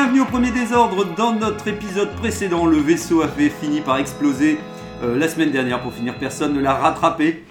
Bienvenue au premier désordre. Dans notre épisode précédent, le vaisseau avait fini par exploser euh, la semaine dernière. Pour finir, personne ne l'a rattrapé.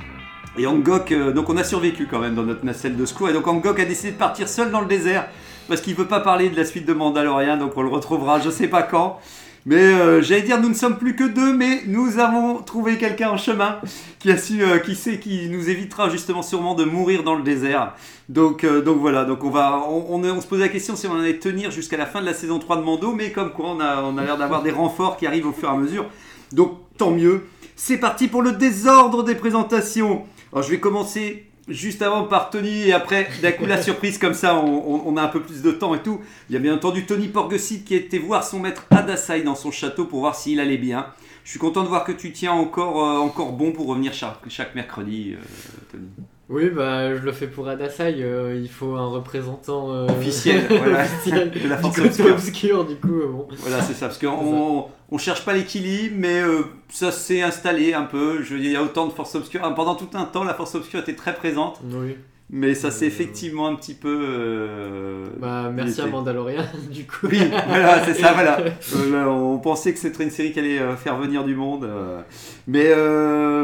Et Angok, euh, donc on a survécu quand même dans notre nacelle de secours. Et donc Angok a décidé de partir seul dans le désert parce qu'il veut pas parler de la suite de Mandalorian. Donc on le retrouvera, je sais pas quand. Mais euh, j'allais dire, nous ne sommes plus que deux, mais nous avons trouvé quelqu'un en chemin qui a su, euh, qui sait, qui nous évitera justement sûrement de mourir dans le désert. Donc, euh, donc voilà, donc on va, on, se posait la question si on allait tenir jusqu'à la fin de la saison 3 de Mando, mais comme quoi on a, on a l'air d'avoir des renforts qui arrivent au fur et à mesure. Donc tant mieux. C'est parti pour le désordre des présentations. Alors je vais commencer juste avant par Tony et après d'un coup la surprise comme ça on, on- on a un peu plus de temps et tout. Il y a bien entendu Tony Porgesit qui a été voir son maître Adasai dans son château pour voir s'il allait bien. Je suis content de voir que tu tiens encore, euh, encore bon pour revenir chaque, chaque mercredi, euh, Tony. Oui, bah je le fais pour Adasai, euh, il faut un représentant euh, Officiel, voilà. officiel De la force obscure. obscur, du coup, euh, bon. Voilà, c'est ça, parce qu'on on cherche pas l'équilibre, mais euh, ça s'est installé un peu. Je veux dire, il y a autant de force obscure. Ah, Pendant tout un temps, la force obscure était très présente, Oui. Mais ça s'est Euh, effectivement un petit peu. euh, Bah merci à. Mandalorian, du coup. Oui, voilà, c'est ça, voilà. Euh, là, on pensait que c'était une série qui allait faire venir du monde. euh. Mais,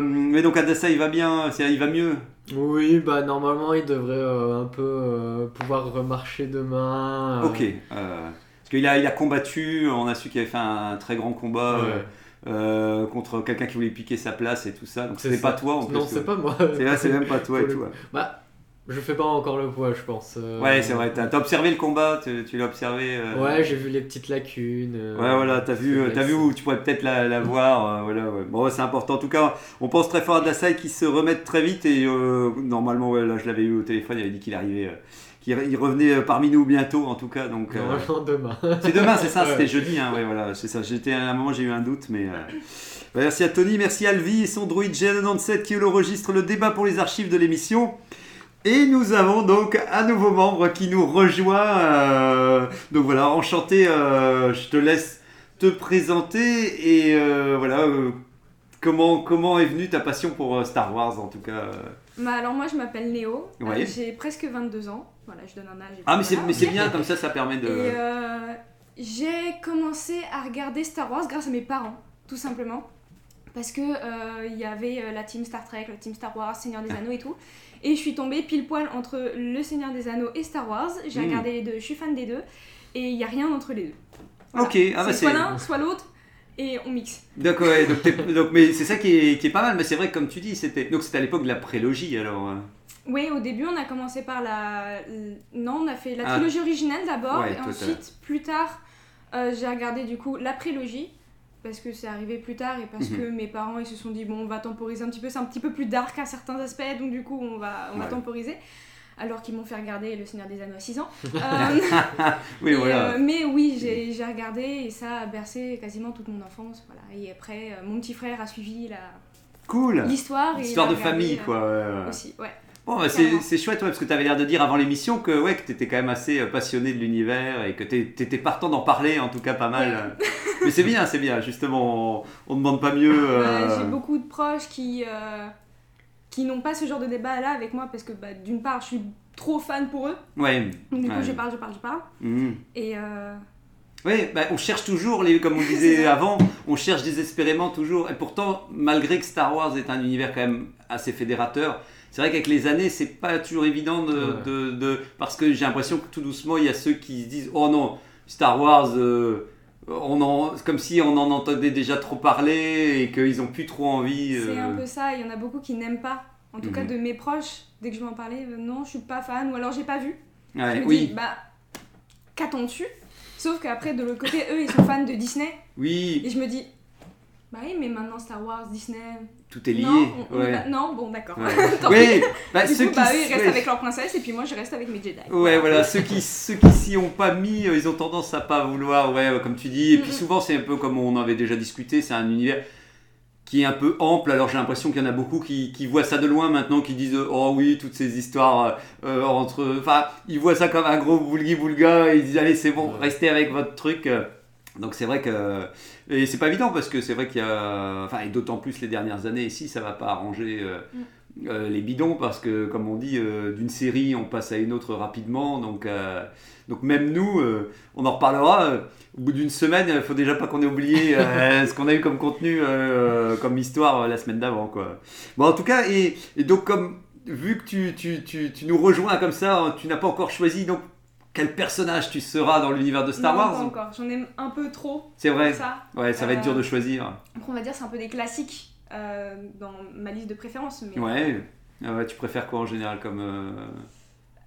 mais donc Adassa, il va bien, c'est- il va mieux. Oui, bah normalement il devrait un peu pouvoir remarcher demain. Ok. parce qu'il a, il a combattu, on a su qu'il avait fait un très grand combat ouais. euh, contre quelqu'un qui voulait piquer sa place et tout ça. Donc C'est pas toi en plus. Non, c'est pas moi. C'est vrai, c'est même pas toi et tout. Bah, je fais pas encore le poids, je pense. euh, Ouais, c'est vrai. T'as observé le combat, tu, tu l'as observé. euh, Ouais, j'ai vu les petites lacunes. euh, Ouais, voilà, t'as vu, c'est t'as vu où tu pourrais peut-être la, la voir. euh, voilà, ouais. Bon, ouais, c'est important. En tout cas, on pense très fort à Dasai qui se remette très vite. Et euh, normalement, ouais, là, je l'avais eu au téléphone, il avait dit qu'il arrivait, euh, qu'il il revenait euh, parmi nous bientôt, en tout cas. Donc, euh, demain. c'est demain, c'est ça, c'était jeudi. Hein, ouais, voilà, c'est ça. J'étais à un moment, j'ai eu un doute, mais. euh, bah, Merci à Tony, merci à Alvi et son droïde G97 qui enregistre le débat pour les archives de l'émission. Et nous avons donc un nouveau membre qui nous rejoint. euh, donc voilà, enchanté, euh, je te laisse te présenter et euh, voilà, comment, comment est venue ta passion pour Star Wars en tout cas. Bah alors moi je m'appelle Léo, Ouais. j'ai presque 22 ans, voilà je donne un âge. Ah mais c'est, voilà. mais c'est bien, comme ça ça permet de... J'ai commencé à regarder Star Wars grâce à mes parents, tout simplement. Parce que il y avait la team Star Trek, la team Star Wars, Seigneur des Anneaux et tout. Et je suis tombée pile poil entre le Seigneur des Anneaux et Star Wars. J'ai Mm. regardé les deux, je suis fan des deux. Et il n'y a rien entre les deux. Voilà. Ok, ah bah soit l'un, soit l'autre. Et on mixe. D'accord, ouais, donc, donc, mais c'est ça qui est, qui est pas mal, mais c'est vrai que comme tu dis, c'était, donc c'était à l'époque de la prélogie alors... euh. Oui, au début, on a commencé par la. Non, on a fait la Ah. trilogie originale d'abord, Ouais, et ensuite, plus tard, euh, j'ai regardé du coup la prélogie, parce que c'est arrivé plus tard et parce Mhm. que mes parents ils se sont dit, bon, on va temporiser un petit peu, c'est un petit peu plus dark à certains aspects, donc du coup, on va, on va temporiser. Alors qu'ils m'ont fait regarder Le Seigneur des Anneaux à 6 ans. Euh, Oui, et, voilà. euh, mais oui, j'ai j'ai regardé et ça a bercé quasiment toute mon enfance. Voilà. Et après, euh, mon petit frère a suivi la- Cool l'histoire. et il Histoire a de famille, quoi. Aussi, ouais. Bon, bah, c'est, c'est chouette, ouais, parce que tu avais l'air de dire avant l'émission que, ouais, que tu étais quand même assez passionné de l'univers et que tu étais partant d'en parler, en tout cas pas mal. Mais c'est bien, c'est bien, justement, on, on demande pas mieux. Bah, euh, J'ai beaucoup de proches qui, euh, qui n'ont pas ce genre de débat là avec moi parce que bah, d'une part je suis trop fan pour eux, Ouais. donc du coup Ouais. je parle, je parle, je parle. Mhm. Et euh, Oui, bah, on cherche toujours, les, comme on disait avant, on cherche désespérément toujours. Et pourtant, malgré que Star Wars est un univers quand même assez fédérateur, c'est vrai qu'avec les années, c'est pas toujours évident de, Ouais. de- de- Parce que j'ai l'impression que tout doucement, il y a ceux qui se disent Oh non, Star Wars, euh, on en, comme si on en entendait déjà trop parler et qu'ils ont plus trop envie. c'est euh, un peu ça, il y en a beaucoup qui n'aiment pas. En tout cas Mhm. de mes proches, dès que je vais en parler, euh, non je suis pas fan ou alors j'ai pas vu. ouais, je me oui, dis bah qu'a-t-on dessus Sauf qu'après de l'autre côté eux ils sont fans de Disney oui. et je me dis Bah oui, mais maintenant Star Wars, Disney. Tout est lié. Non, on- on ouais. va- non bon, d'accord. Ouais. Oui, bah, Du ceux coup, qui bah eux, ils restent ouais. avec leur princesse et puis moi, je reste avec mes Jedi. Ouais, voilà, ceux qui ceux qui s'y ont pas mis, euh, ils ont tendance à pas vouloir, ouais, euh, comme tu dis. Et puis souvent, c'est un peu comme on avait déjà discuté, c'est un univers qui est un peu ample. Alors j'ai l'impression qu'il y en a beaucoup qui, qui voient ça de loin maintenant, qui disent oh oui, toutes ces histoires euh, entre, enfin, ils voient ça comme un gros boulgui boulga et ils disent allez c'est bon, Ouais. restez avec votre truc. Donc c'est vrai que et c'est pas évident parce que c'est vrai qu'il y a, enfin et d'autant plus les dernières années ici, ça va pas arranger. euh, euh, les bidons parce que comme on dit euh, d'une série on passe à une autre rapidement donc euh, donc même nous on en reparlera au bout d'une semaine il faut déjà pas qu'on ait oublié ce qu'on a eu comme contenu comme histoire la semaine d'avant quoi bon en tout cas et, et donc comme vu que tu, tu, tu, tu nous rejoins comme ça hein, tu n'as pas encore choisi donc quel personnage tu seras dans l'univers de Star non, Wars pas encore. J'en ai un peu trop c'est vrai ça. ouais ça va être Euh, dur de choisir Après, on va dire c'est un peu des classiques euh, dans ma liste de préférences. Mais... ouais Ah ouais, tu préfères quoi en général comme euh,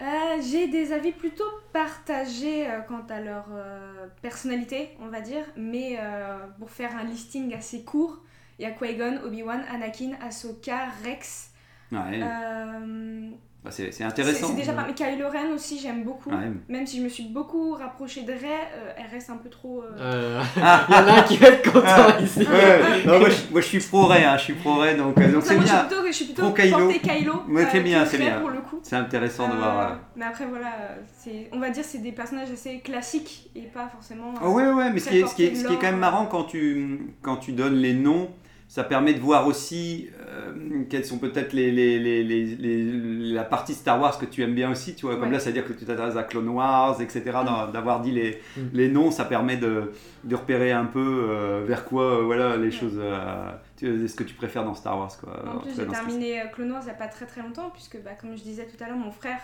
Euh, J'ai des avis plutôt partagés euh, quant à leur euh, personnalité, on va dire. Mais euh, pour faire un listing assez court, il y a Qui-Gon, Obi-Wan, Anakin, Ahsoka, Rex. ouais euh, Bah, c'est intéressant c'est déjà pas... Mais Kylo Ren aussi, j'aime beaucoup. Ouais. Même si je me suis beaucoup rapprochée de Rey, euh, elle reste un peu trop... euh, Euh, Ah. Il y en a un qui va être content ici. Ouais, non, moi, je, moi, je suis pro Ray, hein, je suis pro Ray, donc euh, donc c'est moi, je suis bien. plutôt, je suis plutôt Pro Kylo. portée Kylo. C'est bien, que c'est bien. pour le coup. C'est intéressant de voir. euh. Mais après, voilà, c'est, on va dire c'est des personnages assez classiques et pas forcément. Ah ouais, ouais, mais ce qui, est, ce, qui est, ce qui est quand même marrant quand tu, quand tu donnes les noms, ça permet de voir aussi euh, quelles sont peut-être les, les, les, les, la partie Star Wars que tu aimes bien aussi, tu vois. Comme Ouais. là, c'est-à-dire que tu t'intéresses à Clone Wars, etc. dans- D'avoir dit les, Mm. les noms, ça permet de, de repérer un peu euh, vers quoi, euh, voilà, les choses, euh, ce que tu préfères dans Star Wars, quoi. En plus, j'ai terminé Clone Wars il n'y a pas très très longtemps, puisque, bah, comme je disais tout à l'heure, mon frère,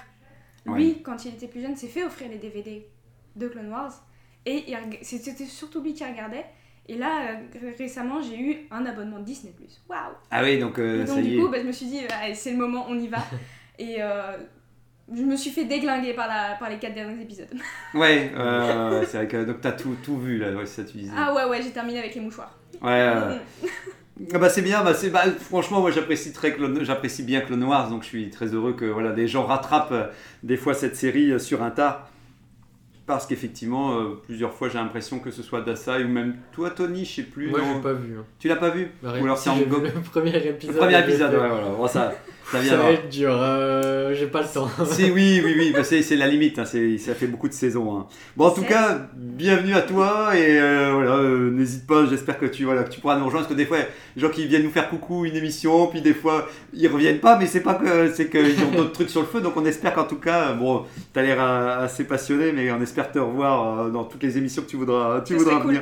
Ouais. lui, quand il était plus jeune, s'est fait offrir les DVD de Clone Wars. Et c'était surtout lui qui regardait. Et là, euh, ré- récemment, j'ai eu un abonnement Disney. Waouh! Ah oui, donc euh, Et donc, ça y du est. coup, bah, je me suis dit, allez, c'est le moment, on y va. et euh, je me suis fait déglinguer par, la, par les quatre derniers épisodes. Ouais, euh, c'est vrai que donc t'as tout, tout vu là, ouais, ça tu disais. ah ouais, ouais, j'ai terminé avec les mouchoirs. Ouais, euh, ah bah c'est bien, bah c'est, bah, franchement moi j'apprécie, très j'apprécie bien Clone Wars, donc je suis très heureux que voilà, des gens rattrapent euh, des fois cette série euh, sur un tas. Parce qu'effectivement, euh, plusieurs fois j'ai l'impression que ce soit Dasai ou même toi Tony, je sais plus. Moi, non j'ai pas vu. hein. Tu l'as pas vu Bah, Ou alors si, c'est en go- vu le premier Le épisode. premier et j'ai épisode, ouais, voilà, bon, ça, ça va être dur, euh, j'ai pas le temps. Si, oui, oui, oui, bah, c'est, c'est la limite, hein, ça fait beaucoup de saisons. hein. Bon, en tout cas, bienvenue à toi et euh, voilà, euh, n'hésite pas, j'espère que tu, voilà, que tu pourras nous rejoindre parce que des fois, des gens qui viennent nous faire coucou une émission, puis des fois, ils reviennent pas, mais c'est pas que, c'est qu'ils ont d'autres trucs sur le feu, donc on espère qu'en tout cas, bon, t'as l'air euh, assez passionné, mais on espère te revoir euh, dans toutes les émissions que tu voudras, tu voudras cool.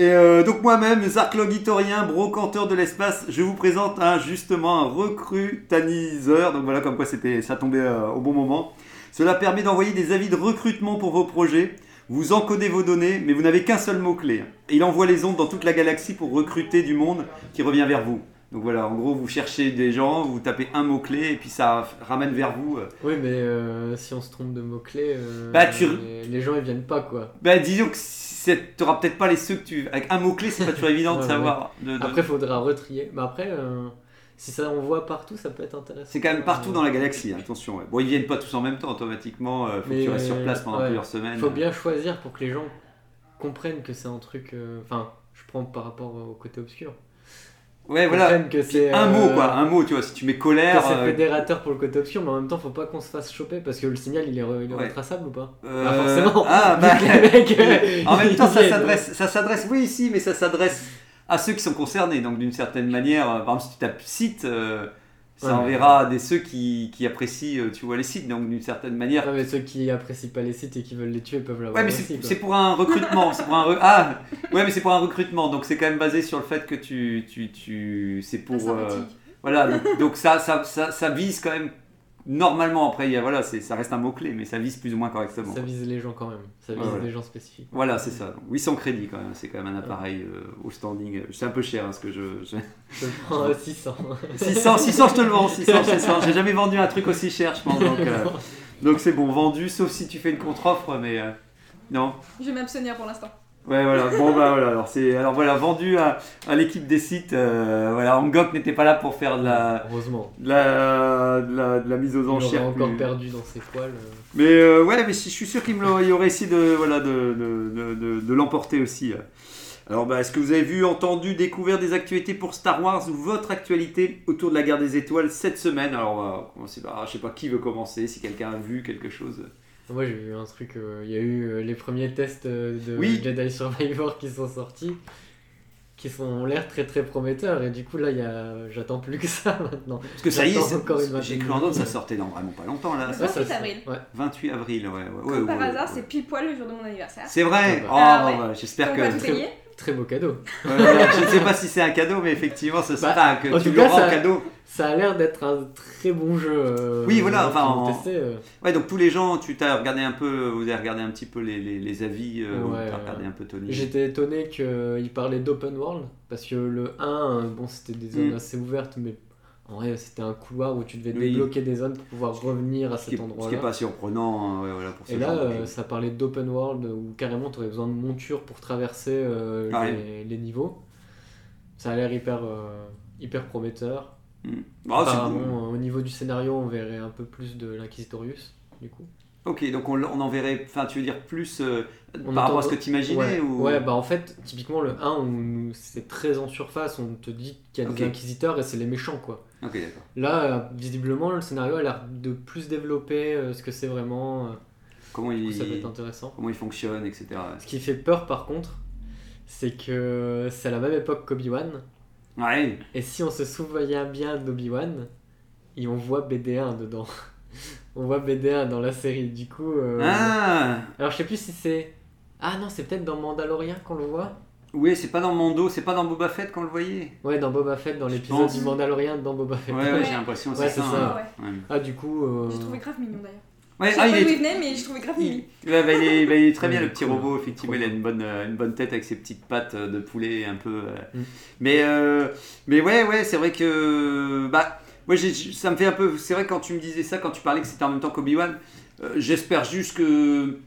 Et euh, donc moi-même, Zarklogitorien, brocanteur de l'espace, je vous présente un, justement un recrutaniseur. Donc voilà, comme quoi c'était, ça tombait euh, au bon moment. Cela permet d'envoyer des avis de recrutement pour vos projets. Vous encodez vos données, mais vous n'avez qu'un seul mot-clé. Il envoie les ondes dans toute la galaxie pour recruter du monde qui revient vers vous. Donc voilà, en gros, vous cherchez des gens, vous tapez un mot-clé et puis ça ramène vers vous. euh. Oui, mais euh, si on se trompe de mots-clés, euh, Bah, tu- les, les gens ils viennent pas quoi. Bah disons que c'est- t'auras peut-être pas les ceux que tu... Avec un mot-clé, c'est pas toujours évident de Ouais, savoir. de- de- Après, faudra retrier. Mais après, euh, si ça on voit partout, ça peut être intéressant. C'est quand même partout dans la galaxie, attention. ouais. Bon, ils viennent pas tous en même temps, automatiquement. euh, faut que tu restes sur place pendant plusieurs semaines. Il faut bien choisir pour que les gens comprennent que c'est un truc. euh, Enfin, je prends par rapport au côté obscur. Ouais, voilà. Que c'est un euh, mot, quoi. Un mot, tu vois. Si tu mets que colère. c'est euh, fédérateur pour le côté obscur, mais en même temps, faut pas qu'on se fasse choper parce que le signal il est, re- il est Ouais. retraçable ou pas? Euh, Pas forcément. Ah, bah. mecs, euh, en même temps, ça s'adresse, ça s'adresse, oui, si, mais ça s'adresse à ceux qui sont concernés. Donc, d'une certaine manière, euh, par exemple, si tu tapes site, euh, ça Ouais. enverra des ceux qui, qui apprécient, euh, tu vois, les sites. Donc, d'une certaine manière. Ouais, mais ceux qui apprécient pas les sites et qui veulent les tuer peuvent l'avoir Ouais, mais c'est pour un recrutement. c'est pour un re- Ah, ouais, mais c'est pour un recrutement. Donc, c'est quand même basé sur le fait que tu, tu, tu, c'est pour. euh. Voilà, donc, donc ça, ça, ça, ça vise quand même normalement. Après, il y a, voilà, c'est- ça reste un mot-clé, mais ça vise plus ou moins correctement. Ça vise les gens quand même. Ça vise voilà. des gens spécifiques. Voilà, c'est ça. Donc, 800 crédits quand même, c'est quand même un appareil euh, au standing. C'est un peu cher hein, ce que je. je- Je prends euh, 600. 600, 600, je te le vends, 600, 600. J'ai jamais vendu un truc aussi cher, je pense. Donc, euh, donc c'est bon, vendu, sauf si tu fais une contre-offre, mais euh, non. Je vais m'abstenir pour l'instant. Ouais, voilà. Bon, bah voilà. Alors, c'est, alors voilà, vendu à, à l'équipe des sites. euh, voilà, Angok n'était pas là pour faire de la, Heureusement. de la, de la, de la mise aux Il aurait enchères. encore plus- perdu dans ses poils. euh. Mais euh, ouais, mais je suis sûr qu'il il aurait essayé de, voilà, de, de, de, de- de l'emporter aussi. Alors, bah, est-ce que vous avez vu, entendu, découvert des actualités pour Star Wars ou votre actualité autour de la guerre des étoiles cette semaine? Alors, on va commencer par, je sais pas qui veut commencer, si quelqu'un a vu quelque chose. Moi j'ai vu un truc, euh, il y a eu euh, les premiers tests euh, de Oui. Jedi Survivor qui sont sortis, qui sont ont l'air très très prometteurs et du coup là il y a... j'attends plus que ça maintenant. Parce que ça y est, j'ai cru entendre, ça sortait dans vraiment pas longtemps là. Ouais, ça. 28 ça, avril. Ouais. 28 avril, ouais. ouais, ouais, Comme par ouais, hasard, ouais. c'est pile poil le jour de mon anniversaire. C'est vrai Ah Oh, bah. Ah ouais. bah, j'espère que. payer. Très beau cadeau. Ouais, ouais, je ne sais pas si c'est un cadeau, mais effectivement, ce sera Bah, que en tu en cadeau. Ça a l'air d'être un très bon jeu. euh, Oui, voilà, enfin, ont en- testé, euh. Ouais, donc tous les gens, tu t'as regardé un peu, vous avez regardé un petit peu les, les, les avis, euh, ou Ouais, ouais. regardé un peu Tony. J'étais étonné qu'il parlait d'open world parce que le 1, euh, bon, c'était des zones Mm. assez ouvertes, mais en vrai, c'était un couloir où tu devais Oui. débloquer des zones pour pouvoir revenir à cet est, ce qui est endroit-là. pas surprenant, hein, ouais, voilà, pour ce Et là, genre de euh, ça parlait d'open world où carrément tu aurais besoin de monture pour traverser Ah les, les niveaux. Ça a l'air hyper, hyper prometteur. Mm. Ah, Apparemment, au niveau du scénario, on verrait un peu plus de l'Inquisitorius, du coup. Ok, donc on, on en verrait, enfin, tu veux dire plus euh, par rapport à ce que tu imaginais Ouais, ou... ouais, bah en fait, typiquement le 1, on- c'est très en surface, on te dit qu'il y a Ok. des inquisiteurs et c'est les méchants, quoi. Là, visiblement, le scénario a l'air de plus développer euh, ce que c'est vraiment. euh, Comment coup, il, ça va être intéressant. comment il fonctionne, etc. Ce qui fait peur, par contre, c'est que c'est à la même époque qu'Obi-Wan. Ouais, Et si on se souvient bien d'Obi-Wan, et on voit BD1 dedans. on voit BD1 dans la série, du coup. euh, ah Alors je sais plus si c'est. Ah non, c'est peut-être dans Mandalorian qu'on le voit. Oui, c'est pas dans Mando, c'est pas dans Boba Fett qu'on le voyait Ouais, dans Boba Fett, dans l'épisode pense. du Mandalorian dans Boba Fett. Ouais, ouais, Ouais. j'ai l'impression Ouais, c'est ça. ça. hein. Ouais. Ah, du coup. euh, J'ai trouvé grave mignon d'ailleurs. Ouais, Je sais ah, pas il d'où est, il venait, mais je trouvais grave il, ouais, bah, il est, bah, il est très bien le petit cool. robot, effectivement, il a une bonne, une bonne tête avec ses petites pattes euh, de poulet un peu. euh. Mm. Mais, euh, mais ouais, ouais, c'est vrai que. Bah, moi, j'ai- ça me fait un peu. C'est vrai quand tu me disais ça, quand tu parlais que c'était en même temps qu'Obi-Wan, euh, j'espère juste que.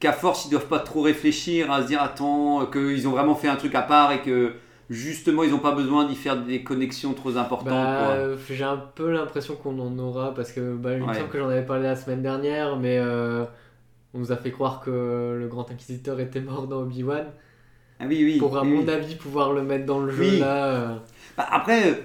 Qu'à force, ils doivent pas trop réfléchir à se dire, attends, qu'ils ont vraiment fait un truc à part et que justement, ils ont pas besoin d'y faire des connexions trop importantes. Bah, euh, j'ai un peu l'impression qu'on en aura parce que bah, il me Ouais. semble que j'en avais parlé la semaine dernière, mais euh, on nous a fait croire que le grand inquisiteur était mort dans Obi-Wan Ah oui, oui. pour à oui, mon oui. avis pouvoir le mettre dans le jeu Oui. là. euh, Bah, après,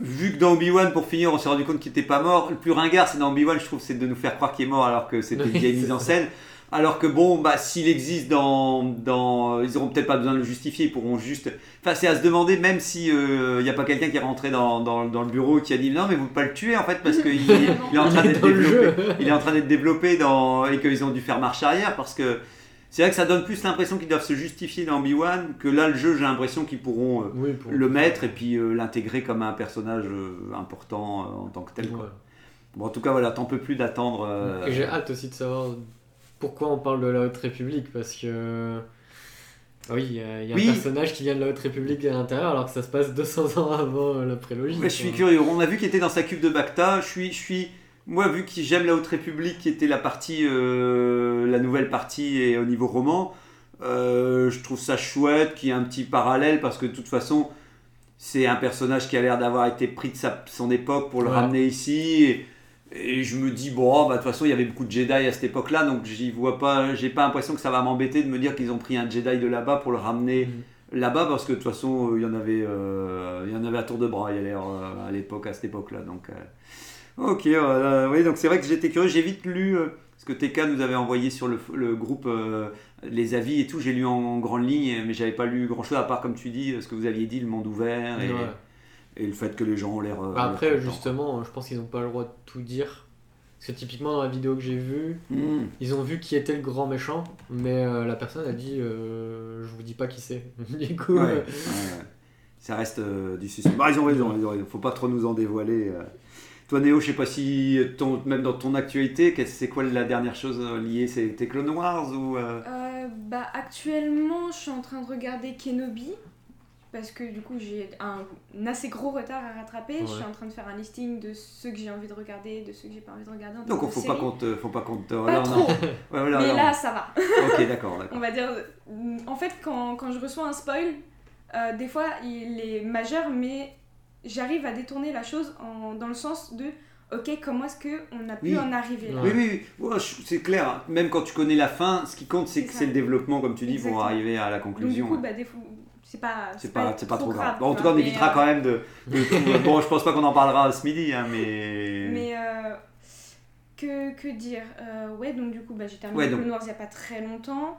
vu que dans Obi-Wan, pour finir, on s'est rendu compte qu'il était pas mort, le plus ringard, c'est dans Obi-Wan, je trouve, c'est de nous faire croire qu'il est mort alors que c'était une vieille mise en scène. Alors que bon, bah, s'il existe dans, dans. Ils auront peut-être pas besoin de le justifier, ils pourront juste. Enfin, c'est à se demander, même si il n'y a pas quelqu'un qui est rentré dans, dans, dans le bureau et qui a dit non, mais vous pouvez pas le tuer en fait, parce qu'il il est en train d'être développé. Il est en train d'être développé dans, et qu'ils ont dû faire marche arrière parce que c'est vrai que ça donne plus l'impression qu'ils doivent se justifier dans Obi-Wan que là, le jeu, j'ai l'impression qu'ils pourront. euh, Oui, pour- le mettre et puis euh, l'intégrer comme un personnage euh, important euh, en tant que tel. Quoi. Ouais. Bon, en tout cas, voilà, t'en peux plus d'attendre. euh, j'ai hâte aussi de savoir pourquoi on parle de la Haute République parce que. Ah Oui, il y a, il y a Oui. un personnage qui vient de la Haute République à l'intérieur alors que ça se passe 200 ans avant euh, la prélogie. ouais, je suis curieux. On a vu qu'il était dans sa cuve de Bacta. Je suis, je suis, moi, vu que j'aime la Haute République, qui était la partie, euh, la nouvelle partie et au niveau roman, euh, je trouve ça chouette qu'il y ait un petit parallèle parce que de toute façon, c'est un personnage qui a l'air d'avoir été pris de sa, son époque pour le Ouais. ramener ici. Et, et je me dis, bon, bah, de toute façon, il y avait beaucoup de Jedi à cette époque-là, donc j'y vois pas, j'ai pas l'impression que ça va m'embêter de me dire qu'ils ont pris un Jedi de là-bas pour le ramener Mhm. là-bas, parce que de toute façon, euh, il y en avait, euh, il y en avait à tour de bras, il y a l'air, euh, à l'époque, à cette époque-là. Donc, euh, ok, oui, donc c'est vrai que j'étais curieux, j'ai vite lu ce que TK nous avait envoyé sur le, le groupe, les avis et tout, j'ai lu en, en grande ligne, mais j'avais pas lu grand-chose, à part, comme tu dis, ce que vous aviez dit, le monde ouvert et, Ouais. Et le fait que les gens ont l'air. euh, Bah Après, justement, je pense qu'ils n'ont pas le droit de tout dire. Parce que typiquement, dans la vidéo que j'ai vue, Hmm. ils ont vu qui était le grand méchant, mais euh, la personne a dit euh, Je vous dis pas qui c'est. du coup, Ouais, euh. Ça reste euh, du suspense. Bah, ils ont raison, ils ont raison. Faut pas trop nous en dévoiler. Toi, Néo, je sais pas si, ton, même dans ton actualité, c'est quoi la dernière chose liée? C'était Clone Wars ou. euh, Euh, bah, actuellement, je suis en train de regarder Kenobi. Parce que du coup j'ai un, un assez gros retard à rattraper. Je suis en train de faire un listing de ceux que j'ai envie de regarder, de ceux que j'ai pas envie de regarder. En Donc de faut pas qu'on te, faut pas qu'on te. Pas non. trop, Ouais, voilà, mais non. là ça va. Ok, d'accord, On va dire, euh, en fait, quand, quand je reçois un spoil, euh, des fois il est majeur, mais j'arrive à détourner la chose en- dans le sens de ok, comment est-ce qu'on a pu Oui. en arriver là? Oui, oui, oui. Ouais, c'est clair. Même quand tu connais la fin, ce qui compte, c'est que c'est le développement, comme tu dis, pour arriver à la Donc, du conclusion. coup, bah, des fois, c'est pas, C'est pas, c'est pas trop grave. Bon, en tout cas, on évitera euh, quand même de. bon, je pense pas qu'on en parlera ce midi, hein, mais. Mais euh, que, que dire Euh, Ouais, donc du coup, bah, j'ai terminé Ouais, le donc- Noir il y a pas très longtemps.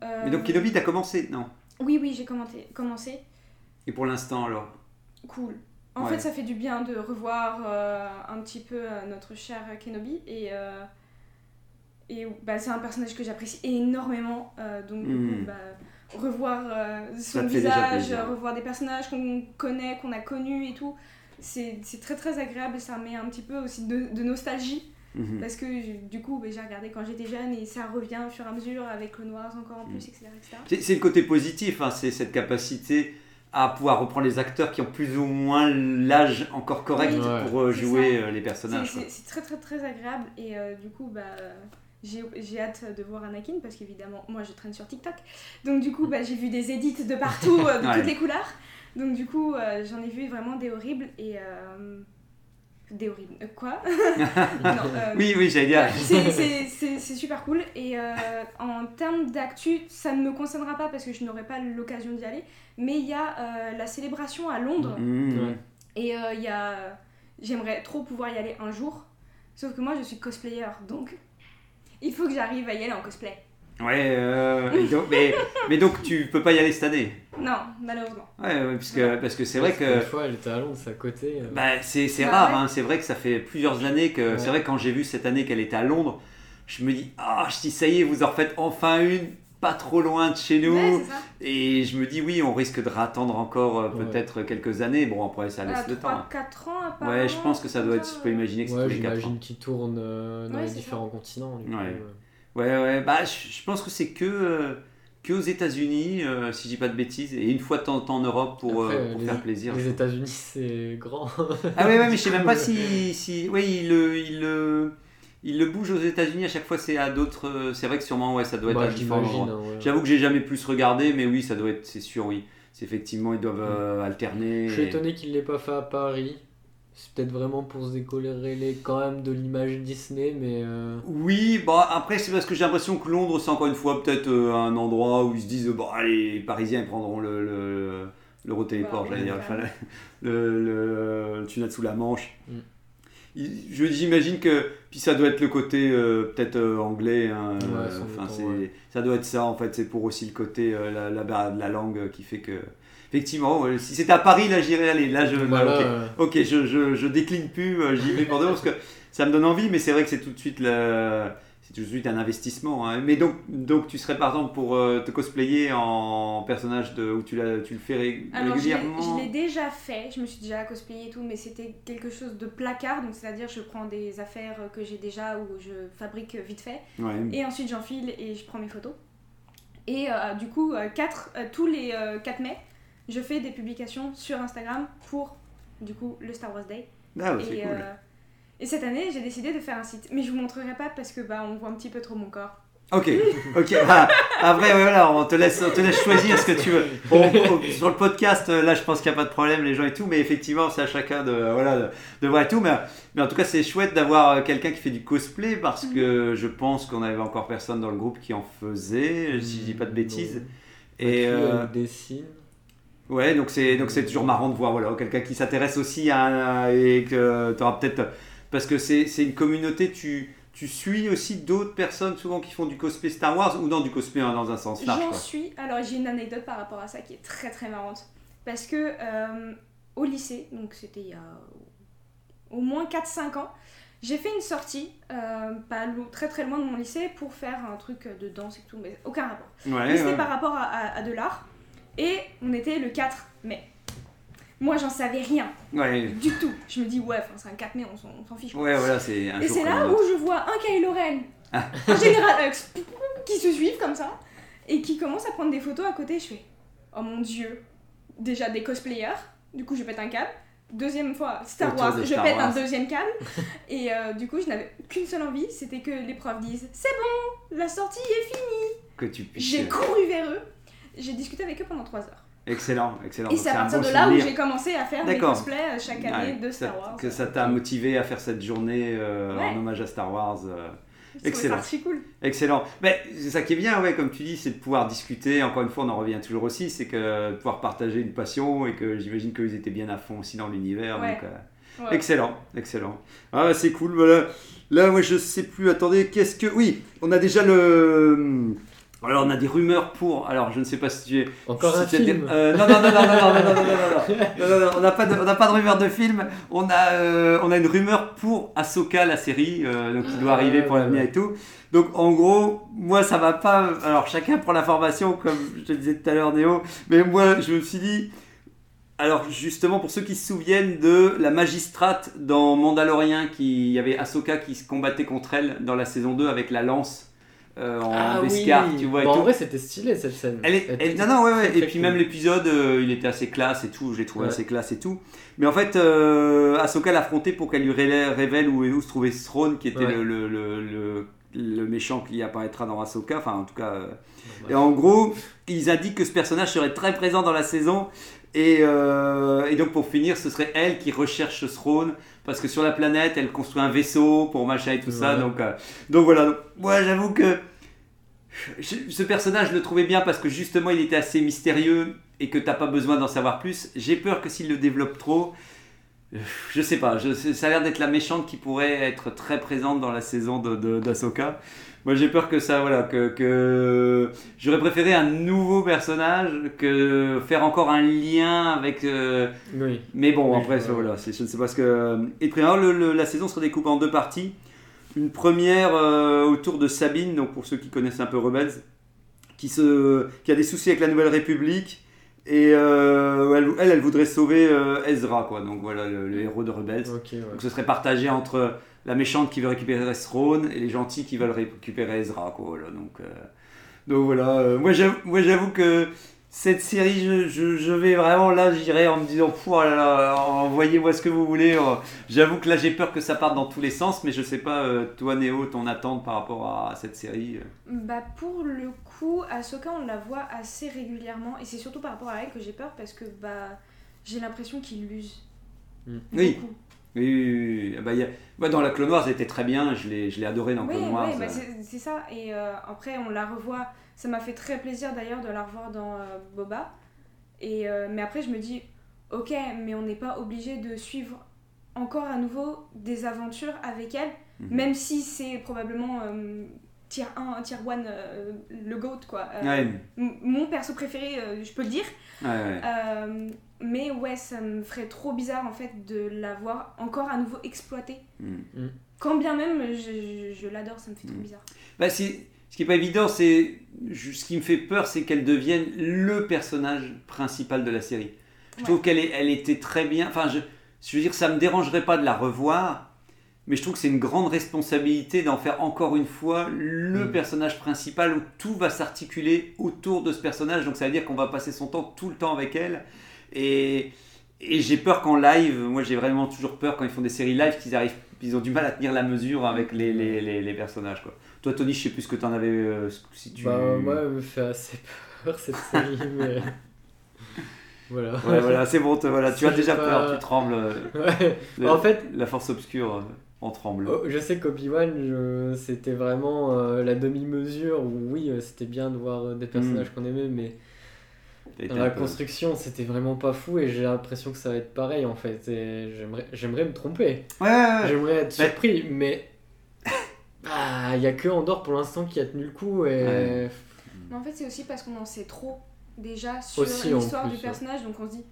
Mais donc, Kenobi, t'as commencé Non? Oui, oui, j'ai commenté- commencé. Et pour l'instant, alors? Cool. En Ouais. fait, ça fait du bien de revoir euh, un petit peu notre cher Kenobi. Et, euh, et bah, c'est un personnage que j'apprécie énormément. euh, donc, du Mm. coup, bah, revoir euh, son visage, revoir des personnages qu'on connaît, qu'on a connus et tout, c'est c'est très très agréable. Ça met un petit peu aussi de, de nostalgie. Mhm. Parce que du coup, bah, j'ai regardé quand j'étais jeune et ça revient au fur et à mesure avec le noir encore en plus, Mm. etc. etc. C'est c'est le côté positif, hein, c'est cette capacité à pouvoir reprendre les acteurs qui ont plus ou moins l'âge encore correct Oui, pour euh, jouer euh, les personnages. C'est très très très agréable et euh, du coup, bah, j'ai j'ai hâte de voir Anakin parce qu'évidemment, moi je traîne sur TikTok. Donc du coup, bah, j'ai vu des edits de partout, euh, de Ouais. toutes les couleurs. Donc du coup, euh, j'en ai vu vraiment des horribles et... euh, des horribles. Euh, Quoi? Non, euh, Oui, oui, j'allais dire. C'est- c'est c'est- c'est super cool. Et euh, en termes d'actu, ça ne me concernera pas parce que je n'aurai pas l'occasion d'y aller. Mais il y a euh, la célébration à Londres. Mhm. Ouais. Et euh, il y a. J'aimerais trop pouvoir y aller un jour. Sauf que moi, je suis cosplayer. Donc, il faut que j'arrive à y aller en cosplay. Ouais, euh, donc- mais, mais donc tu peux pas y aller cette année? Non, malheureusement. Ouais, ouais, parce que parce que c'est vrai Une que fois, elle était à Londres, à côté. euh. bah, c'est c'est Bah rare. ouais. hein, c'est vrai que ça fait plusieurs années que Ouais. c'est vrai que quand j'ai vu cette année qu'elle était à Londres, je me dis ah je dis ça y est vous en refaites enfin une pas trop loin de chez nous. Et je me dis oui, on risque de attendre encore euh, Ouais. peut-être quelques années. Bon, après, ça laisse le temps. hein. 3-4 ans, apparemment. Ouais, je pense que ça doit être. Je peux imaginer que c'est Ouais, tous les 4 ans. j'imagine qu'ils tournent euh, dans Ouais, les c'est différents continents. du coup, Ouais. euh. Ouais, ouais, bah je, je pense que c'est que, euh, que aux États-Unis, euh, si je dis pas de bêtises, et une fois de temps en temps en Europe pour, Après, euh, pour les, faire plaisir. Les États-Unis, c'est grand. Ah ouais, ouais, mais je sais même pas si. si oui, il le. Il le il le bouge aux États-Unis à chaque fois, c'est à d'autres. euh, C'est vrai que sûrement, ouais, ça doit être Bah, à différents j'imagine. endroits. ouais. J'avoue que j'ai jamais plus regardé, mais oui, ça doit être, c'est sûr, oui. C'est effectivement, ils doivent euh, alterner. Je suis et- étonné qu'il l'ait pas fait à Paris. C'est peut-être vraiment pour se décoller quand même de l'image Disney, mais euh, Oui, bah après c'est parce que j'ai l'impression que Londres c'est encore une fois peut-être euh, un endroit où ils se disent bon allez les Parisiens ils prendront le le l'Eurotéléport Bah, j'allais ouais, dire le, le, le tunnel sous la Manche. Mm. J'imagine que puis ça doit être le côté euh, peut-être euh, anglais hein, Ouais, euh, enfin ouais. ça doit être ça en fait c'est pour aussi le côté euh, la, la la langue qui fait que effectivement si c'était à Paris là j'irais aller là je là, ok. euh, je, je, je décline plus, euh, j'y vais pour de vrai, parce que ça me donne envie, mais c'est vrai que c'est tout de suite le- c'est tout de suite un investissement. hein. Mais donc, donc tu serais par exemple pour euh, te cosplayer en personnage de où tu, tu le fais ré- Alors, régulièrement. je l'ai déjà fait, je me suis déjà cosplayé et tout, mais c'était quelque chose de placard, donc c'est-à-dire je prends des affaires que j'ai déjà ou je fabrique vite fait, Ouais. et ensuite j'enfile et je prends mes photos. Et euh, du coup, euh, quatre- tous les euh, 4 mai, je fais des publications sur Instagram pour du coup le Star Wars Day. Ah, ouais, c'est cool. Et cette année, j'ai décidé de faire un site, mais je vous montrerai pas parce que bah on voit un petit peu trop mon corps. Ok, ok. Après, ouais, voilà, on te laisse, on te laisse choisir ce que tu veux. Bon, bon, sur le podcast, euh, là, je pense qu'il n'y a pas de problème, les gens et tout, mais effectivement, c'est à chacun de, euh, voilà, de, de voir et tout. Mais, mais en tout cas, c'est chouette d'avoir euh, quelqu'un qui fait du cosplay parce que je pense qu'on avait encore personne dans le groupe qui en faisait, si je dis pas de bêtises. Et Puis, euh, dessine. ouais, donc c'est donc c'est toujours marrant de voir voilà quelqu'un qui s'intéresse aussi à et que tu auras peut-être parce que c'est une communauté tu tu suis aussi d'autres personnes souvent qui font du cosplay Star Wars ou dans du cosplay hein, dans un sens large J'en suis. Alors j'ai une anecdote par rapport à ça qui est très très marrante. Parce que euh, au lycée, donc c'était il y a au moins 4-5 ans, j'ai fait une sortie, euh, pas très très loin de mon lycée, pour faire un truc de danse et tout, mais aucun rapport. Ouais, Mais c'était ouais. par rapport à, à- à de l'art. Et on était le 4 mai. Moi j'en savais rien ouais du tout. Je me dis ouais, c'est un 4 mai, on s'en fiche. quoi. ouais voilà c'est un Et c'est là où je vois un Kylo Ren, Ah. un Général Hux, qui se suivent comme ça, et qui commence à prendre des photos à côté. Je fais, oh mon dieu, déjà des cosplayers, du coup je pète un câble. Deuxième fois, Star Wars, de je pète Wars. un deuxième câble. et euh, du coup, je n'avais qu'une seule envie, c'était que les profs disent C'est bon, la sortie est finie. Que tu puisses. J'ai couru vers eux, j'ai discuté avec eux pendant 3 heures. Excellent, excellent. Et c'est à partir de là où j'ai commencé à faire D'accord. cosplays euh, chaque année Ouais, de ça- Star Wars. Que ça t'a motivé à faire cette journée euh, Ouais. en hommage à Star Wars. euh, excellent. archi cool. Excellent. Mais c'est ça qui est bien, ouais, comme tu dis, c'est de pouvoir discuter. Encore une fois, on en revient toujours aussi, c'est que de pouvoir partager une passion et que j'imagine qu'ils étaient bien à fond aussi dans l'univers. Ouais. euh. Excellent, excellent. Ah, c'est cool. Voilà. Là, moi, je sais plus. Attendez, qu'est-ce que. Oui, on a déjà le. Alors, on a des rumeurs pour. Alors, je ne sais pas si tu es. Encore si un film. Euh, non, non, non, non, non, non, non, non, non, non, non, non, non, non, on n'a pas, de- on n'a pas de rumeur de film. On a, euh, on a une rumeur pour Ahsoka, la série, euh, donc qui doit Ah, arriver pour l'avenir et tout. Donc, en gros, moi, ça va pas. Alors, chacun prend l'information, comme je te disais tout à l'heure, Néo. Mais moi, je me suis dit. Alors justement pour ceux qui se souviennent de la magistrate dans Mandalorian, qui il y avait Ahsoka qui se combattait contre elle dans la saison 2 avec la lance euh, en Ah Beskar, oui. tu vois. et Bon, en tout. vrai, c'était stylé cette scène. Elle est, Elle elle- était non, non, ouais, ouais. Et puis cool. même l'épisode, euh, il était assez classe et tout. Je l'ai trouvé Ouais. assez classe et tout. Mais en fait, euh, Ahsoka l'affrontait pour qu'elle lui révèle, où, où se trouvait Throne, qui était Ouais. le, le, le, le- le méchant qui apparaîtra dans Ahsoka. Enfin, en tout cas. euh, et en gros, ils indiquent que ce personnage serait très présent dans la saison. Et, euh, et donc pour finir, ce serait elle qui recherche Throne. Parce que sur la planète, elle construit un vaisseau pour machin et tout ça. Donc, euh, donc voilà. Donc, moi, j'avoue que je- ce personnage, je le trouvais bien parce que justement, il était assez mystérieux et que t'as pas besoin d'en savoir plus. J'ai peur que s'il le développe trop, euh, je sais pas, je- ça a l'air d'être la méchante qui pourrait être très présente dans la saison de, de- d'Ahsoka. Moi j'ai peur que ça, voilà, que, que j'aurais préféré un nouveau personnage que faire encore un lien avec. euh, Oui. mais bon, Oui, après, ouais. ça, voilà, c'est- je ne sais pas ce que. Et puis, alors, le- le- la saison se découpe en deux parties. Une première euh, autour de Sabine, donc pour ceux qui connaissent un peu Rebels, qui, se, qui a des soucis avec la Nouvelle République. Et euh, elle, elle, elle voudrait sauver euh, Ezra, quoi. Donc voilà, le, le héros de Rebels. Ouais. Donc ce serait partagé entre la méchante qui veut récupérer Throne et les gentils qui veulent récupérer Ezra, quoi. Voilà, donc, euh, donc voilà. euh, moi, j'avoue, moi, j'avoue que cette série, je, je, je vais vraiment là, j'irai en me disant, Pouh, là là, envoyez-moi ce que vous voulez. euh. J'avoue que là, j'ai peur que ça parte dans tous les sens, mais je sais pas, euh, toi, Néo, ton attente par rapport à cette série. euh. Bah pour le coup, Ahsoka on la voit assez régulièrement et c'est surtout par rapport à elle que j'ai peur parce que bah j'ai l'impression qu'il l'use. Mm. Oui. Beaucoup. Oui, oui, oui, oui. Ah bah, y a- bah, dans la Clone Wars, elle était très bien, je l'ai, adoré dans Clone Wars. oui, bah euh. c'est ça. Et euh, après on la revoit. Ça m'a fait très plaisir d'ailleurs de la revoir dans euh, Boba. Et euh, mais après je me dis, ok, mais on n'est pas obligé de suivre encore à nouveau des aventures avec elle, Mhm. même si c'est probablement tier 1, tier 1, euh, le GOAT quoi. Euh, Ouais, mon perso préféré, euh, je peux le dire. ouais, ouais. Euh, mais ouais, ça me ferait trop bizarre en fait de la voir encore à nouveau exploitée. Mm. Quand bien même je, je- je l'adore, ça me fait trop Mm. bizarre. Bah, c'est- ce qui est pas évident, c'est ce qui me fait peur, c'est qu'elle devienne le personnage principal de la série. Je Ouais. trouve qu'elle est- elle était très bien. Enfin, je, je veux dire, ça me dérangerait pas de la revoir, mais je trouve que c'est une grande responsabilité d'en faire encore une fois le Mm. personnage principal où tout va s'articuler autour de ce personnage. Donc ça veut dire qu'on va passer son temps tout le temps avec elle. Et, et j'ai peur qu'en live, moi j'ai vraiment toujours peur quand ils font des séries live qu'ils arrivent, ils ont du mal à tenir la mesure avec les, les, les, les personnages. Quoi. Toi, Tony, je sais plus ce que tu en avais. euh, si tu... Bah, moi, elle me fait assez peur cette série, mais. voilà. Ouais, voilà, c'est bon, voilà, tu as déjà pas- peur, tu trembles. euh, Ouais. En fait, la force obscure, on tremble. Oh, je sais qu'Obi-Wan, je- c'était vraiment euh, la demi-mesure où oui, euh, c'était bien de voir euh, des personnages qu'on aimait, mais dans la peu- construction, c'était vraiment pas fou et j'ai l'impression que ça va être pareil en fait. Et j'aimerais, j'aimerais me tromper, Ouais, ouais, ouais. j'aimerais être Mais- surpris, mais ah, il y a que Andorre pour l'instant qui a tenu le coup et Ouais. Mais en fait, c'est aussi parce qu'on en sait trop déjà sur en l'histoire du ouais. personnage, donc on se dit,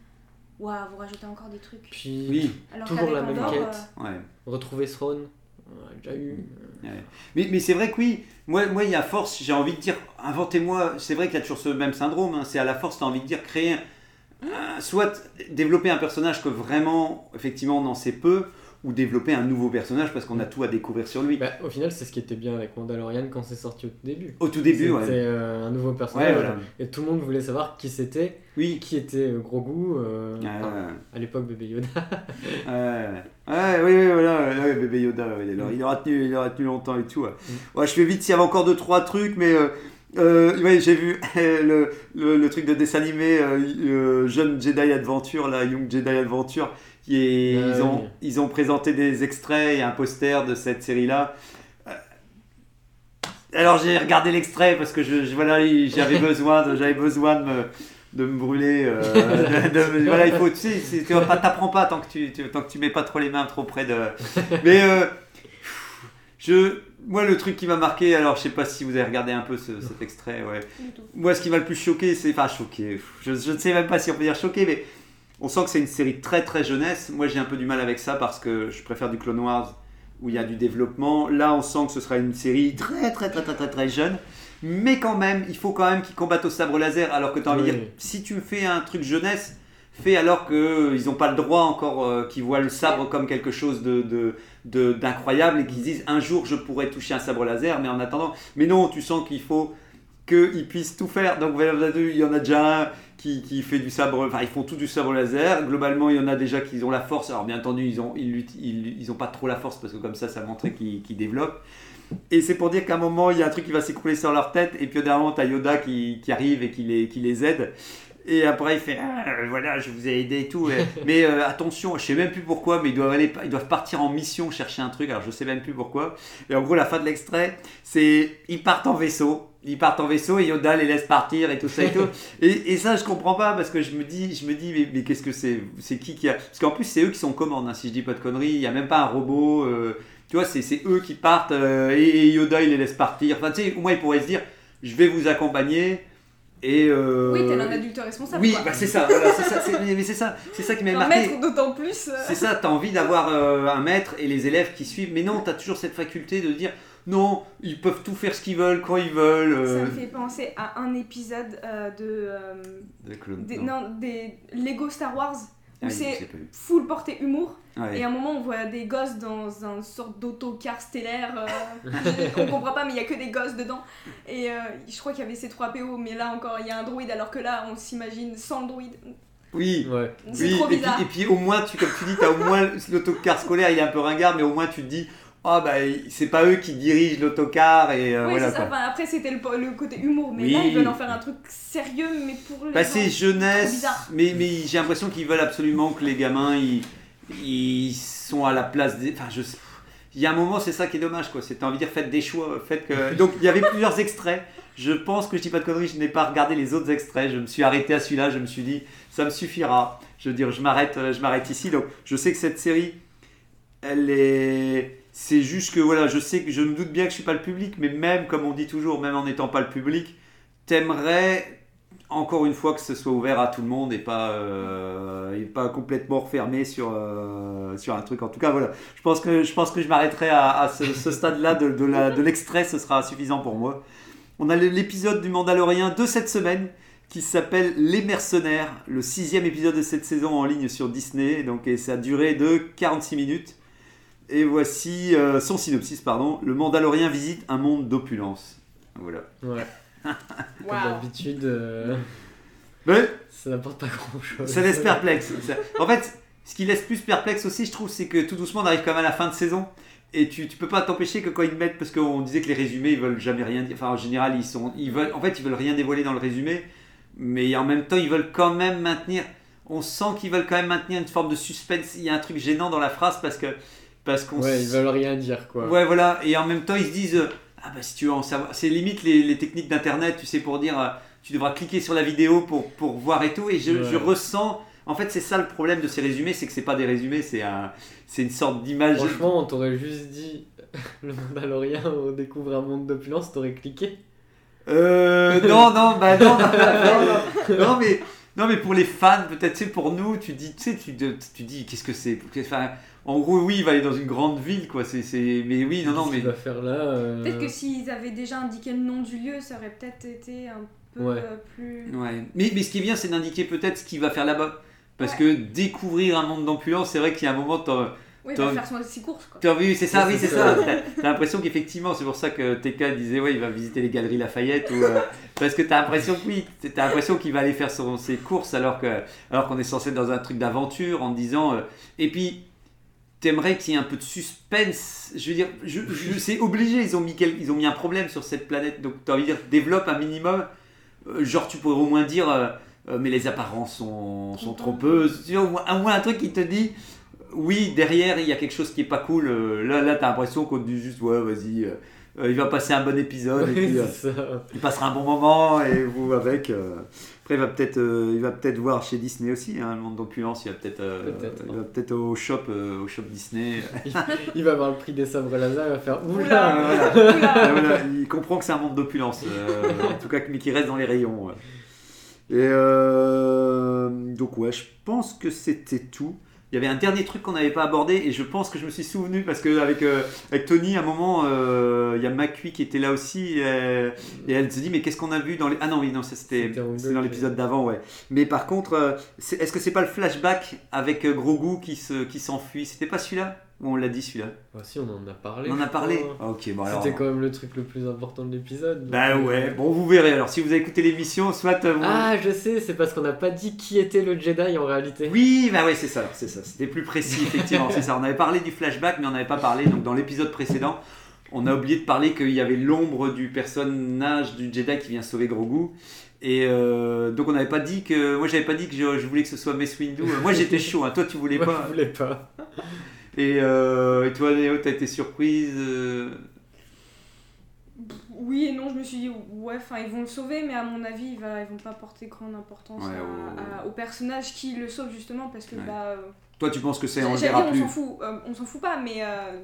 waouh, vous rajoutez encore des trucs. puis Oui, Alors toujours la même quête. euh, ouais. retrouver Throne, on l'a déjà eu. Mais, mais c'est vrai que oui, moi, moi, il y a force, j'ai envie de dire, inventez-moi, c'est vrai qu'il y a toujours ce même syndrome, hein, c'est à la force, tu as envie de dire, créer, soit développer un personnage que vraiment, effectivement, on en sait peu, ou développer un nouveau personnage parce qu'on a tout à découvrir sur lui. Bah, au final, c'est ce qui était bien avec Mandalorian quand c'est sorti au tout début. Au tout début, C'était ouais. euh, un nouveau personnage. Ouais, voilà. Et tout le monde voulait savoir qui c'était, Oui. qui était euh, Grogu. euh, enfin, ouais. à l'époque, bébé Yoda. Ouais, oui, oui, voilà, ouais, bébé Yoda, il, aura, il aura tenu, il aura tenu longtemps et tout. Ouais, Mm. Ouais, je fais vite, s'il y avait encore deux, trois trucs, mais euh, euh, ouais, j'ai vu le, le, le truc de dessin animé euh, Jeune Jedi Adventure, là, Young Jedi Adventure, qui est, Ah ils, ont, oui. ils ont présenté des extraits et un poster de cette série-là. Euh, Alors j'ai regardé l'extrait parce que je, je- voilà, j'avais besoin, de, j'avais besoin de me, de me brûler. euh, de- de- voilà, il faut, tu sais, tu t'apprends pas tant que tu, tu- tant que tu mets pas trop les mains trop près de. Mais euh, je, moi, le truc qui m'a marqué, alors je sais pas si vous avez regardé un peu ce- cet extrait, ouais. Moi, ce qui m'a le plus choqué, c'est. Enfin, choqué. Je, je ne sais même pas si on peut dire choqué, mais on sent que c'est une série très très jeunesse. Moi, j'ai un peu du mal avec ça parce que je préfère du Clone Wars où il y a du développement. Là, on sent que ce sera une série très très très très très très jeune. Mais quand même, il faut quand même qu'ils combattent au sabre laser. Alors que tu as envie de dire, si tu me fais un truc jeunesse, fais alors qu'ils n'ont pas le droit encore, euh, qu'ils voient le sabre comme quelque chose de, de- de- d'incroyable et qu'ils se disent un jour je pourrais toucher un sabre laser. Mais en attendant, mais non, tu sens qu'il faut qu'ils puissent tout faire. Donc il y en a déjà un qui, qui fait du sabre, enfin ils font tout du sabre laser. Globalement, il y en a déjà qui ont la force. Alors bien entendu, ils ont, ils, ils, ils ont pas trop la force parce que comme ça, ça montrait qu'ils, qu'ils développent. Et c'est pour dire qu'à un moment, il y a un truc qui va s'écrouler sur leur tête. Et puis au dernier moment, t'as Yoda qui, qui arrive et qui les, qui les aide. Et après, il fait Ah, Voilà, je vous ai aidé et tout. Mais euh, attention, je sais même plus pourquoi, mais ils doivent, aller, ils doivent partir en mission chercher un truc. Alors je sais même plus pourquoi. Et en gros, la fin de l'extrait, c'est Ils partent en vaisseau. Ils partent en vaisseau et Yoda les laisse partir et tout ça et tout. Et, et ça, je comprends pas parce que je me dis, je me dis mais, mais qu'est-ce que c'est C'est qui qui a. Parce qu'en plus, c'est eux qui sont commandes, hein, si je dis pas de conneries. Il y a même pas un robot. euh, tu vois, c'est c'est eux qui partent euh, et, et Yoda, il les laisse partir. Enfin, tu sais, au moins, il pourrait se dire Je vais vous accompagner. Et. euh, Oui, t'es un adulte responsable. Oui, bah, c'est ça, voilà, ça, mais c'est ça, c'est ça qui m'a Un marqué. maître d'autant plus. C'est ça, t'as envie d'avoir euh, un maître et les élèves qui suivent, mais non, t'as toujours cette faculté de dire non, ils peuvent tout faire ce qu'ils veulent quand ils veulent. Ça euh. me fait penser à un épisode euh, de. euh, Des clones, des, non. non, des Lego Star Wars où Ah, c'est full porté humour. Ouais. Et à un moment, on voit des gosses dans un sorte d'autocar stellaire. euh, je- on comprend pas, mais il y a que des gosses dedans. Et euh, je crois qu'il y avait ces 3 PO, mais là encore, il y a un droïde, alors que là, on s'imagine sans le droïde. Oui. Ouais. C'est oui, trop et puis, bizarre. et puis au moins, tu, comme tu dis, t'as au moins l'autocar scolaire, il est un peu ringard, mais au moins tu te dis, oh bah c'est pas eux qui dirigent l'autocar et euh, oui, voilà c'est ça. quoi. Enfin, après, c'était le, le côté humour, mais Oui. là, ils veulent en faire un truc sérieux, mais pour les. Bah c'est jeunesse, bizarre. mais, mais j'ai l'impression qu'ils veulent absolument que les gamins ils, ils sont à la place des. Enfin, je sais. Il y a un moment, c'est ça qui est dommage, quoi. C'est envie de dire, faites des choix, faites que. Donc, il y avait plusieurs extraits. Je pense que je dis pas de conneries, je n'ai pas regardé les autres extraits. Je me suis arrêté à celui-là, je me suis dit, ça me suffira. Je veux dire, je m'arrête, euh, je m'arrête ici. Donc, je sais que cette série, elle est. C'est juste que voilà, je sais que je me doute bien que je suis pas le public, mais même comme on dit toujours, même en n'étant pas le public, t'aimerais encore une fois que ce soit ouvert à tout le monde et pas, euh, et pas complètement refermé sur, euh, sur un truc. En tout cas, voilà. Je pense que je, pense que je m'arrêterai à, ce, stade-là de, de l'extrait, ce sera suffisant pour moi. On a l'épisode du Mandalorien de cette semaine qui s'appelle Les Mercenaires, le sixième épisode de cette saison en ligne sur Disney, donc, et ça a duré de 46 minutes. Et voici euh, son synopsis, pardon. Le Mandalorien visite un monde d'opulence. Voilà. Ouais. Comme d'habitude, euh, Mais ça n'apporte pas grand chose. ça laisse perplexe. Ça- En fait, ce qui laisse plus perplexe aussi, je trouve, c'est que tout doucement, on arrive quand même à la fin de saison. Et tu, tu peux pas t'empêcher que quand ils mettent, parce qu'on disait que les résumés, ils veulent jamais rien dire. Enfin, en général, ils sont, ils veulent, en fait, ils veulent rien dévoiler dans le résumé, mais en même temps, ils veulent quand même maintenir. On sent qu'ils veulent quand même maintenir une forme de suspense. Il y a un truc gênant dans la phrase parce que, parce qu'on. Ouais, ils veulent rien dire quoi. Ouais, voilà. Et en même temps, ils se disent euh, Ah, bah, si tu veux en savoir. C'est limite les, les techniques d'internet, tu sais, pour dire euh, Tu devras cliquer sur la vidéo pour, pour voir et tout. Et je, Ouais. je ressens. En fait, c'est ça le problème de ces résumés c'est que c'est pas des résumés, c'est un, c'est une sorte d'image. Franchement, on t'aurait juste dit le Mandalorien, on découvre un monde d'opulence, t'aurais cliqué. Euh. Non, non, bah non, non, non, non, non, mais. Non mais pour les fans, peut-être, sais, pour nous, tu dis, tu sais, tu, tu dis, qu'est-ce que c'est? Enfin, En gros, oui, il va aller dans une grande ville, quoi. C'est, c'est... Mais oui, non, non, Qu'est-ce mais... qu'il va faire là euh, Peut-être que s'ils avaient déjà indiqué le nom du lieu, ça aurait peut-être été un peu Ouais. euh, plus. Ouais. Mais, mais ce qui est bien, c'est d'indiquer peut-être ce qu'il va faire là-bas. Parce que découvrir un monde d'ambulance, c'est vrai qu'il y a un moment, t'as- Ouais, il va faire son- ses courses quoi. Vu, c'est ça, oui, c'est ça. ça. T'as t'as l'impression qu'effectivement, c'est pour ça que TK disait, ouais, il va visiter les galeries Lafayette. Ou, euh, parce que t'as l'impression que oui, t'as l'impression qu'il va aller faire son- ses courses alors que alors qu'on est censé être dans un truc d'aventure en disant. euh, et puis, t'aimerais qu'il y ait un peu de suspense. Je veux dire, je, je- c'est obligé, ils ont, mis quel- ils ont mis un problème sur cette planète. Donc, t'as envie de dire, développe un minimum. Euh, genre, tu pourrais au moins dire, euh, euh, mais les apparences sont, sont trompeuses. Tu vois, au moins, au moins un truc qui te dit oui, derrière, il y a quelque chose qui est pas cool. Euh, là, là t'as l'impression qu'on te dit juste, ouais, vas-y, euh, euh, il va passer un bon épisode, et Ouais, puis, euh, il passera un bon moment, et vous avec. euh, Après, il va peut-être il va peut-être voir chez Disney aussi, hein, le monde d'opulence, il va peut-être euh, Peut-être. il va peut-être au shop, au shop Disney. Il va avoir le prix des sabres laser, il va faire Oula voilà, Il comprend que c'est un monde d'opulence, en tout cas, mais qui reste dans les rayons. ouais. Et donc, ouais, je pense que c'était tout. Il y avait un dernier truc qu'on n'avait pas abordé et je pense que je me suis souvenu parce qu'avec avec Tony, à un moment, euh, il y a Macui qui était là aussi euh, et elle se dit Mais qu'est-ce qu'on a vu dans les. Ah non, oui, non, ça c'était dans bloc, l'épisode d'avant, ouais. Mais par contre, euh, est-ce que c'est pas le flashback avec euh, Grogu qui se- qui s'enfuit? C'était pas celui-là? Ou on l'a dit celui-là Ah, si, on en a parlé. On en a parlé. Ah, Ok, bon alors. C'était quand même le truc le plus important de l'épisode. Bah euh, ouais, bon vous verrez alors si vous avez écouté l'émission, soit euh, vous... Ah, je sais, c'est parce qu'on n'a pas dit qui était le Jedi en réalité. Oui, bah ouais c'est ça, c'est ça, c'était plus précis effectivement, c'est ça. On avait parlé du flashback mais on n'avait pas parlé, donc dans l'épisode précédent, on a oublié de parler qu'il y avait l'ombre du personnage du Jedi qui vient sauver Grogu. Et euh, donc on n'avait pas dit que... Moi j'avais pas dit que je, je voulais que ce soit Mace Windu. Moi j'étais chaud, hein. toi tu voulais Moi, pas. je voulais pas. Et, euh, et toi Néo, t'as été surprise euh, Oui et non, je me suis dit, ouais, enfin, ils vont le sauver, mais à mon avis, il va, ils vont pas porter grande importance Ouais, à- au- à- au personnage qui le sauve justement parce que, Ouais. bah. euh, Toi tu penses que c'est... On s'en fout, euh, on s'en fout pas, mais euh,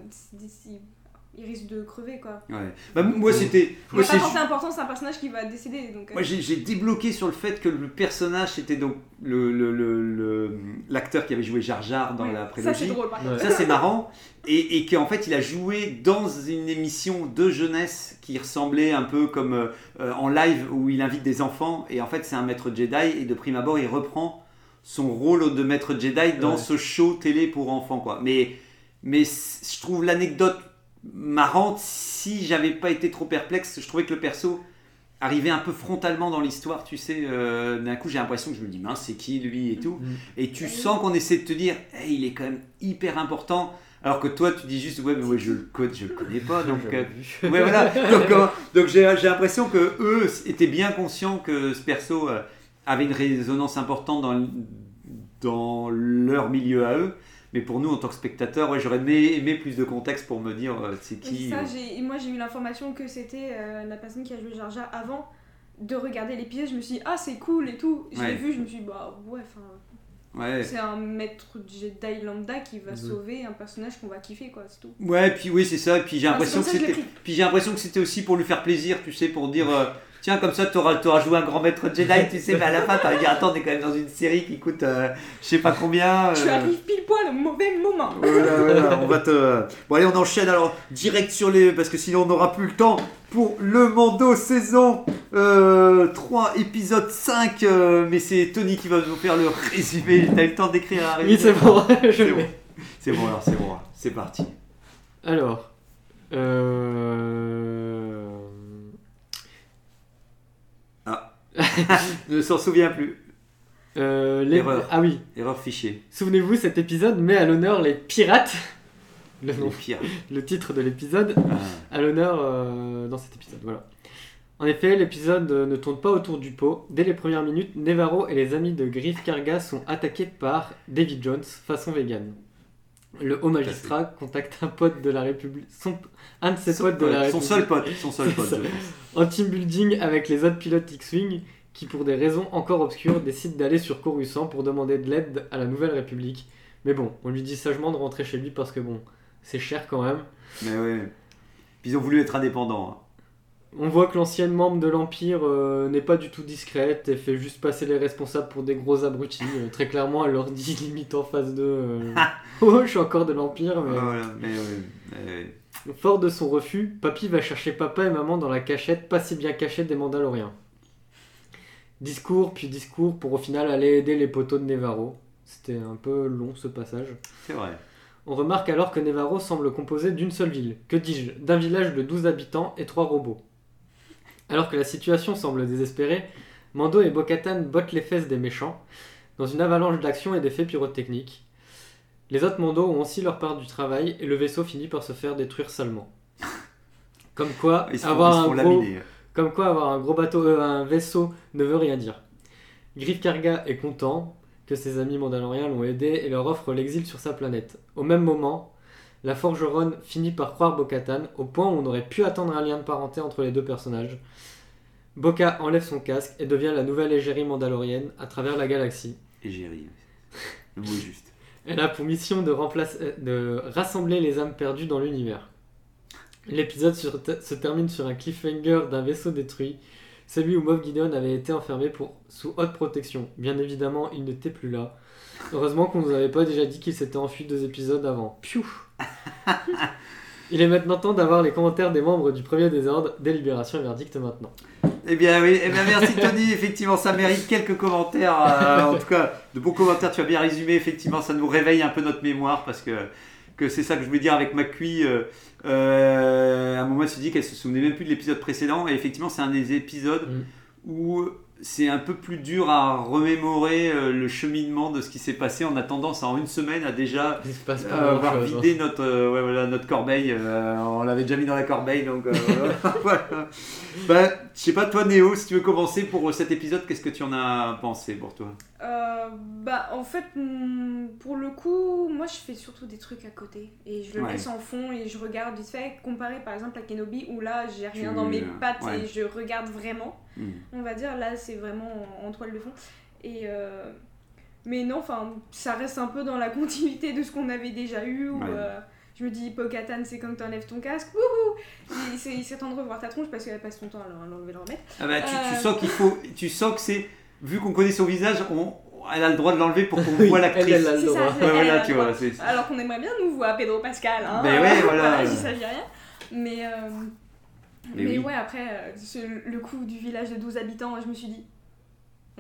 il risque de crever quoi. Ouais. Bah, moi c'était... Il Moi, pas c'est porté importance, c'est un personnage qui va décéder donc. euh, Moi j'ai j'ai débloqué sur le fait que le personnage c'était donc le le- le- le- l'acteur qui avait joué Jar Jar dans ouais. la Ça c'est prélogie. drôle par contre. Ouais. Ça c'est marrant et, et qu'en fait il a joué dans une émission de jeunesse qui ressemblait un peu comme euh, euh, en live où il invite des enfants et en fait c'est un maître Jedi et de prime abord il reprend son rôle de maître Jedi dans Ouais. ce show télé pour enfants quoi. Mais mais je trouve l'anecdote marrante si j'avais pas été trop perplexe. Je trouvais que le perso arrivait un peu frontalement dans l'histoire, tu sais. euh, D'un coup, j'ai l'impression que je me dis, mince, c'est qui lui et tout. Mm. Et tu sens qu'on essaie de te dire, Hey, il est quand même hyper important. Alors que toi, tu dis juste, ouais, mais ouais, je le connais, je le connais pas. Donc, euh, ouais, voilà. Donc, euh, donc j'ai j'ai l'impression que eux étaient bien conscients que ce perso euh, avait une résonance importante dans, dans leur milieu à eux. Mais pour nous, en tant que spectateurs, ouais, j'aurais aimé, aimé plus de contexte pour me dire euh, c'est Et qui. ça, j'ai- et moi j'ai eu l'information que c'était euh, la personne qui a joué Jar Jar avant de regarder l'épisode. Je me suis dit, ah c'est cool et tout. Je Ouais. l'ai vu, je me suis dit, bah ouais, enfin. ouais. C'est un maître Jedi lambda qui va Mhm. sauver un personnage qu'on va kiffer, quoi, c'est tout. Ouais, puis oui, c'est ça. Et puis j'ai Ah, l'impression que c'est comme ça que je c'était. Puis j'ai l'impression que c'était aussi pour lui faire plaisir, tu sais, pour dire. euh, Tiens, comme ça, t'auras auras joué un grand maître Jedi, tu sais, mais à la fin, t'as dire Attends, on est quand même dans une série qui coûte euh, je sais pas combien. Tu euh, arrives pile poil au mauvais moment. Voilà, voilà, on va te. Bon, allez, on enchaîne alors direct sur les. Parce que sinon, on n'aura plus le temps pour le Mando saison euh, 3, épisode 5. euh, mais c'est Tony qui va nous faire le résumé. T'as eu le temps d'écrire un résumé Oui, c'est bon, je C'est bon. C'est bon, alors, c'est bon. C'est parti. Alors, euh... Ne s'en souvient plus. euh, les- Erreur. Ah oui, Erreur fichier. souvenez-vous, cet épisode met à l'honneur les pirates. Le, nom, Le titre de l'épisode Ah. à l'honneur euh, dans cet épisode. Voilà. En effet, l'épisode ne tourne pas autour du pot. Dès les premières minutes, Nevarro et les amis de Griff Karga sont attaqués par David Jones, façon vegan. Le haut magistrat contacte un pote de la République, son, un de ses Son, potes de la ouais, son République, seul pote. Son seul pote. je pense. En team building avec les autres pilotes X-Wing, qui pour des raisons encore obscures décident d'aller sur Coruscant pour demander de l'aide à la Nouvelle République. Mais bon, on lui dit sagement de rentrer chez lui parce que bon, c'est cher quand même. Mais ouais. Puis ils ont voulu être indépendants. hein. On voit que l'ancienne membre de l'Empire euh, n'est pas du tout discrète et fait juste passer les responsables pour des gros abrutis. Euh, très clairement, elle leur dit limite en face d'eux euh, Oh, je suis encore de l'Empire. Mais... Ouais, voilà, mais ouais. Fort de son refus, Papy va chercher papa et maman dans la cachette, pas si bien cachée des Mandaloriens. Discours, puis discours pour au final aller aider les poteaux de Nevarro. C'était un peu long ce passage. C'est vrai. On remarque alors que Nevarro semble composé d'une seule ville, que dis-je, d'un village de 12 habitants et 3 robots. Alors que la situation semble désespérée, Mando et Bo-Katan bottent les fesses des méchants, dans une avalanche d'actions et d'effets pyrotechniques. Les autres Mando ont aussi leur part du travail et le vaisseau finit par se faire détruire salement. Comme quoi, Ils se font, avoir un gros, laminer. comme quoi avoir un gros bateau, euh, un vaisseau ne veut rien dire. Griff Karga est content que ses amis mandaloriens l'ont aidé et leur offre l'exil sur sa planète. Au même moment, la forgeronne finit par croire Bo-Katan au point où on aurait pu attendre un lien de parenté entre les deux personnages. Boka enlève son casque et devient la nouvelle égérie mandalorienne à travers la galaxie. Ri. Le mot est juste. Elle a pour mission de, remplacer- euh, de rassembler les âmes perdues dans l'univers. L'épisode se termine sur un cliffhanger d'un vaisseau détruit, celui où Moff Gideon avait été enfermé sous haute protection. Bien évidemment, il n'était plus là. Heureusement qu'on nous avait pas déjà dit qu'il s'était enfui deux épisodes avant. Piou Il est maintenant temps d'avoir les commentaires des membres du premier désordre. Délibération et verdict maintenant. Eh bien oui, eh bien, merci Tony, effectivement ça mérite quelques commentaires, euh, en tout cas de bons commentaires, tu as bien résumé, effectivement ça nous réveille un peu notre mémoire parce que, que c'est ça que je voulais dire avec McCui, euh, euh, à un moment elle se dit qu'elle se souvenait même plus de l'épisode précédent et effectivement c'est un des épisodes Mm. où c'est un peu plus dur à remémorer euh, le cheminement de ce qui s'est passé, on a tendance en une semaine à déjà euh, avoir hein. vidé notre, euh, ouais, voilà, notre corbeille. euh, on l'avait déjà mis dans la corbeille, donc voilà. Bah, je sais pas, toi Néo, si tu veux commencer pour cet épisode, qu'est-ce que tu en as pensé pour toi? Euh, bah en fait hmm, pour le coup moi je fais surtout des trucs à côté et je le Ouais. laisse en fond et je regarde vite fait comparé par exemple à Kenobi où là j'ai rien Tu- dans mes pattes ouais. et je regarde vraiment Hmm. on va dire là c'est vraiment en, en toile de fond et euh, mais non enfin ça reste un peu dans la continuité de ce qu'on avait déjà eu où, Ouais. euh, je me dis Pokatan c'est comme t'enlèves ton casque wouhou il, s'attend de revoir ta tronche parce qu'elle passe son temps à l'enlever le remettre Ah bah, tu, tu Euh. sens qu'il faut, tu sens que c'est, vu qu'on connaît son visage, on, elle a le droit de l'enlever pour qu'on Oui, voit l'actrice. elle a le C'est ça, droit. c'est- Ouais, voilà, elle a tu le vois, droit. c'est- Alors qu'on aimerait bien nous voir Pedro Pascal. Hein, Ben ouais, voilà. j'y rien. Mais, euh, Mais mais, oui. ouais, après, euh, ce- le coup du village de 12 habitants, je me suis dit,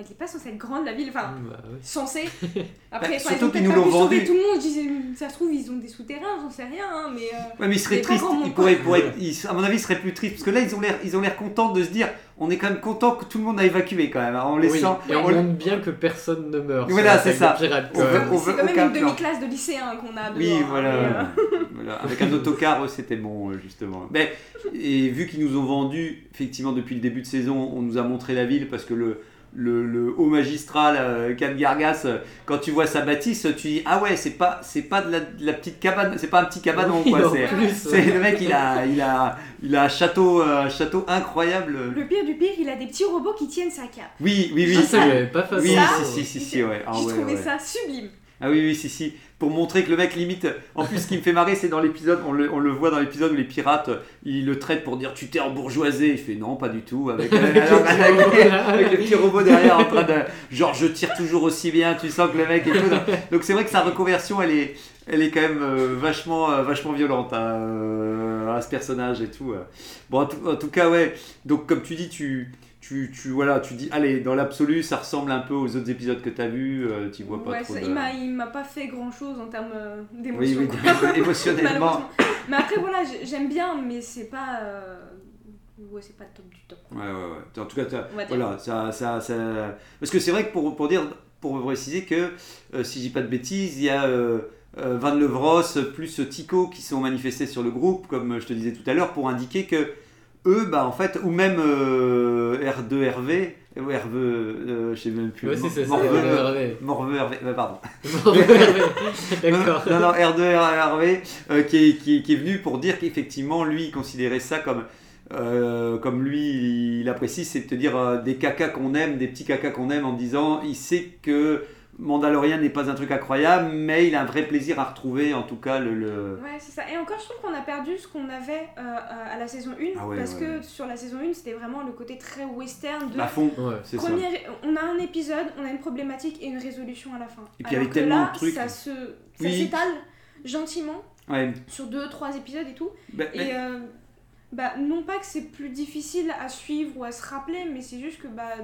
elle n'est pas censée être grande la ville, enfin, Bah, ouais. censée. Après, Bah, enfin, surtout ils ont qu'ils peut-être nous pas l'ont pu sauver vendu. tout le monde. Je disais, ça se trouve, ils ont des souterrains, j'en sais rien, hein, mais. euh, Ouais, mais il serait Mais pas triste. grand monde, Il quoi. pourrait, pourrait être- il- à mon avis, il serait plus triste parce que là, ils ont l'air, ils ont l'air contents de se dire, on est quand même content que tout le monde a évacué quand même, hein, en Oui, laissant. et on on- montre bien que personne ne meurt. Voilà, c'est ça. Pirate, On veut- c'est quand même aucun une demi-classe de lycéens qu'on a Oui, dehors, hein, voilà. euh, Voilà, Avec un autocar, c'était bon, euh, justement. Mais, et vu qu'ils nous ont vendu, effectivement, depuis le début de saison, on nous a montré la ville parce que le, le, le haut magistral, euh, Can Gargas, euh, quand tu vois sa bâtisse, tu dis Ah ouais, c'est pas, c'est pas de la, de la petite cabane, c'est pas un petit cabanon, Oui, quoi. en C'est, plus, c'est- ouais. le mec, il a, il a, il a un château, un château incroyable. Le pire du pire, il a des petits robots qui tiennent sa cape. Oui, oui, oui. Ah, ça, j'avais pas fait oui, ça, si, si, si, si, ouais. Ah J'ai ouais, trouvé ouais. ça sublime. Ah oui, oui, si, si. Pour montrer que le mec limite. En plus, ce qui me fait marrer, c'est dans l'épisode, on le, voit dans l'épisode où les pirates, ils le traitent pour dire tu t'es embourgeoisé. Il fait non, pas du tout. Avec, le petit robot derrière en train de. Genre, je tire toujours aussi bien, tu sens que le mec est tout. Donc, c'est vrai que sa reconversion, elle est, elle est quand même euh, vachement, euh, vachement violente hein, euh, à ce personnage et tout. Bon, en tout cas, ouais. Donc, comme tu dis, tu. Tu, tu, voilà, tu dis, allez, dans l'absolu, ça ressemble un peu aux autres épisodes que tu as vus, euh, tu vois pas Ouais, trop ça- de... il m'a- pas fait grand chose en termes euh, Oui, d'émotion. oui, émotionnellement. Mais après, voilà, j'ai- j'aime bien, mais c'est pas. euh, Ouais, c'est pas le top du top. Ouais, ouais, ouais. En tout cas, voilà, ça, ça, ça- Parce que c'est vrai que pour, pour dire, pour préciser que, euh, si je dis pas de bêtises, il y a Van Levros plus Tico qui sont manifestés sur le groupe, comme je te disais tout à l'heure, pour indiquer que eux, bah en fait, ou même euh, R2RV, ou RV, euh, je sais même plus. Ouais, c'est ça, Morveux, Hervé. Morveux RV, euh, pardon. D'accord. Non, non, R2RV euh, qui, est, qui, est, qui est venu pour dire qu'effectivement, lui, il considérait ça comme, euh, comme lui, il apprécie, c'est de te dire euh, des cacas qu'on aime, des petits cacas qu'on aime en disant, il sait que Mandalorian n'est pas un truc incroyable, mais il a un vrai plaisir à retrouver, en tout cas, le... le- Ouais, c'est ça. Et encore, je trouve qu'on a perdu ce qu'on avait euh, euh, à la saison 1. Ah ouais, parce ouais, que ouais. sur la saison 1, c'était vraiment le côté très western de. à fond, Ouais. c'est ça. On a un épisode, on a une problématique et une résolution à la fin. Et puis, Alors avec que tellement là, de trucs. ça se, ça Oui. s'étale gentiment Ouais, sur deux, trois épisodes et tout. bah, Et mais- euh, bah, non pas que c'est plus difficile à suivre ou à se rappeler, mais c'est juste que bah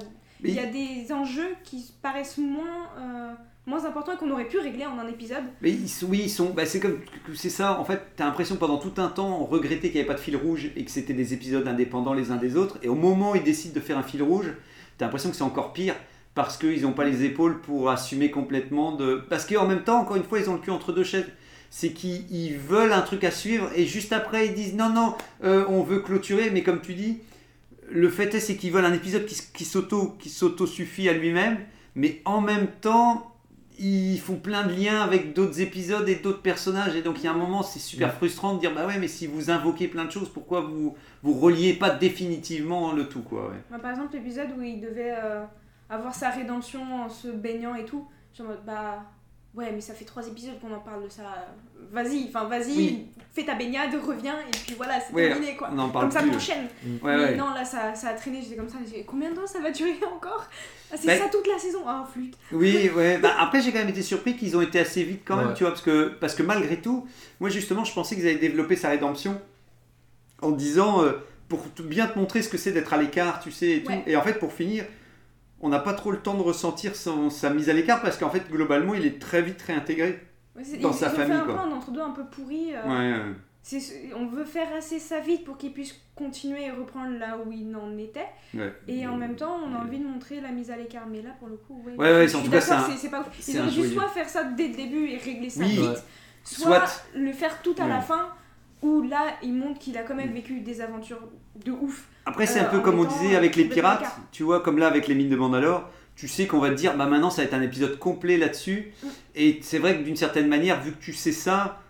il y a des enjeux qui paraissent moins euh, moins important et qu'on aurait pu régler en un épisode. Mais ils oui, ils sont. Bah, c'est comme, c'est ça. En fait, t'as l'impression que pendant tout un temps, on regrettait qu'il n'y avait pas de fil rouge et que c'était des épisodes indépendants les uns des autres. Et au moment où ils décident de faire un fil rouge, t'as l'impression que c'est encore pire parce qu'ils n'ont pas les épaules pour assumer complètement de. Parce qu'en même temps, encore une fois, ils ont le cul entre deux chaises. C'est qu'ils ils veulent un truc à suivre et juste après ils disent non non, euh, on veut clôturer. Mais comme tu dis, le fait est c'est qu'ils veulent un épisode qui, qui s'auto qui s'auto suffit à lui-même, mais en même temps ils font plein de liens avec d'autres épisodes et d'autres personnages et donc il y a un moment c'est super frustrant de dire bah ouais mais si vous invoquez plein de choses pourquoi vous vous reliez pas définitivement le tout quoi ouais. Moi, par exemple, l'épisode où il devait euh, avoir sa rédemption en se baignant et tout, je suis en mode bah ouais, mais ça fait trois épisodes qu'on en parle de ça. Vas-y, enfin vas-y, Oui. fais ta baignade, reviens et puis voilà, c'est Ouais, terminé quoi. on en parle Comme ça plus. t'enchaînes. Ouais, mais ouais. non, là ça, ça a traîné, j'étais comme ça, j'ai combien de temps ça va durer encore? Ah, C'est Bah- ça toute la saison Ah, flûte. Oui, ouais. Bah, après, j'ai quand même été surpris qu'ils ont été assez vite quand même, Ouais. tu vois, parce que, parce que malgré tout, moi justement, je pensais qu'ils allaient développer sa rédemption en disant, euh, pour bien te montrer ce que c'est d'être à l'écart, tu sais, et tout. Ouais. Et en fait, pour finir, on n'a pas trop le temps de ressentir son- sa mise à l'écart, parce qu'en fait, globalement, il est très vite réintégré. Ouais, c'est- Dans sa famille, fait un quoi. peu un entre-deux un peu pourri. euh, Ouais, ouais. c'est- c'est- on veut faire assez ça vite pour qu'il puisse continuer et reprendre là où il en était. ouais. Et en même temps, on a envie de montrer la mise à l'écart. Mais là, pour le coup, ouais. Ouais, en tout cas, c'est c'est c'est pas ouf. c'est Ils auraient dû soit faire ça dès le début et régler ça Oui. vite, Ouais. soit, Soit- le faire tout à Ouais. la fin, où là, il montre qu'il a quand même vécu des aventures de ouf. Après, c'est Euh, un peu en comme on disait euh, avec les complètement pirates, tu vois, comme là avec les mines de Mandalore, tu sais qu'on va te dire, bah maintenant ça va être un épisode complet là-dessus. Mm. Et c'est vrai que d'une certaine manière, vu que tu sais ça,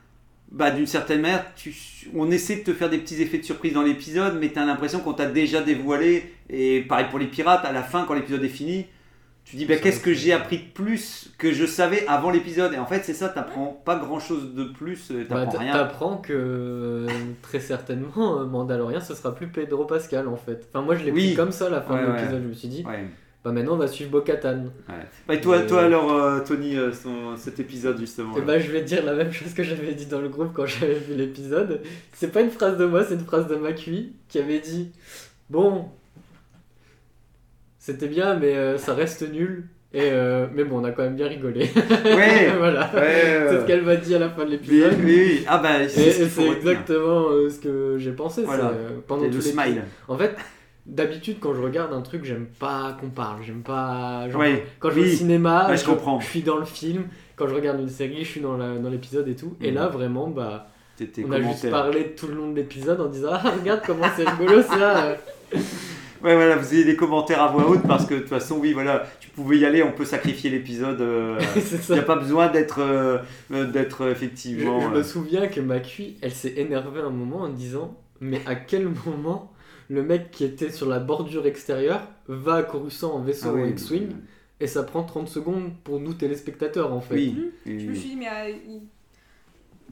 bah d'une certaine manière, tu, on essaie de te faire des petits effets de surprise dans l'épisode, mais tu as l'impression qu'on t'a déjà dévoilé. Et pareil pour les pirates, à la fin, quand l'épisode est fini, tu dis, bah, qu'est-ce que j'ai appris de plus que je savais avant l'épisode? Et en fait, c'est ça, t'apprends pas grand-chose de plus, euh, Bah, t'apprends t- rien. T'apprends que euh, très certainement euh, Mandalorian ce sera plus Pedro Pascal en fait. Enfin moi je l'ai Oui. pris comme ça à la fin Ouais, de ouais. l'épisode, je me suis dit Ouais. bah maintenant on va suivre. Bah, et toi, Euh, toi alors, euh, Tony, euh, son- cet épisode justement. Et là? bah je vais dire la même chose que j'avais dit dans le groupe quand j'avais vu l'épisode. C'est pas une phrase de moi, c'est une phrase de Macui qui avait dit Bon, c'était bien mais euh, ça reste nul. Et euh, mais bon on a quand même bien rigolé. Ouais. voilà. Ouais, C'est ce qu'elle m'a dit à la fin de Oui, l'épisode. oui, oui. Ah bah c'est ce exactement euh, ce que j'ai pensé. Voilà. pendant tout le smile. En fait, d'habitude, quand je regarde un truc, j'aime pas qu'on parle. J'aime pas. genre, Ouais, quand je vais oui. au cinéma, Ouais, je comprends. suis dans le film. Quand je regarde une série, je suis dans l'épisode et tout. Et Mhm. là, vraiment, bah, on a juste parlé tout le long de l'épisode en disant Ah, regarde comment c'est rigolo ça. Ouais, voilà, vous avez des commentaires à voix haute parce que de toute façon, oui, voilà, tu pouvais y aller, on peut sacrifier l'épisode. euh, Il n'y a pas besoin d'être euh, euh, d'être euh, Je, effectivement. je euh, me souviens que Macui, elle s'est énervée un moment en disant Mais à quel moment le mec qui était sur la bordure extérieure va à Coruscant en vaisseau ah oui, X-Wing et ça prend 30 secondes pour nous téléspectateurs en fait. Oui. Je me suis dit, mais euh,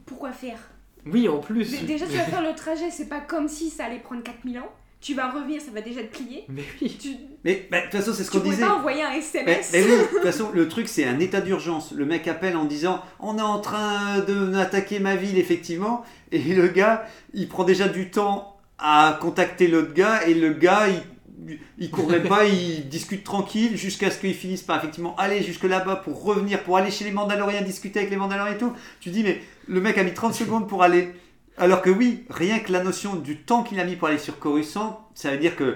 pourquoi faire? Oui, en plus. Dé- Déjà, tu vas faire le trajet, c'est pas comme si ça allait prendre 4000 ans. Tu vas revenir, ça va déjà te plier. Mais oui. Tu, Mais bah, de toute façon, c'est ce tu qu'on disait. pas envoyer un SMS. mais oui, de toute façon, le truc c'est un état d'urgence. Le mec appelle en disant On est en train de attaquer ma ville, effectivement. Et le gars, il prend déjà du temps à contacter l'autre gars. Et le gars, il, il court même pas, il discute tranquille jusqu'à ce qu'il finisse par effectivement aller jusque là-bas pour revenir, pour aller chez les Mandaloriens, discuter avec les Mandaloriens et tout. Tu dis Mais le mec a mis 30 secondes pour aller. Alors que oui, rien que la notion du temps qu'il a mis pour aller sur Coruscant, ça veut dire que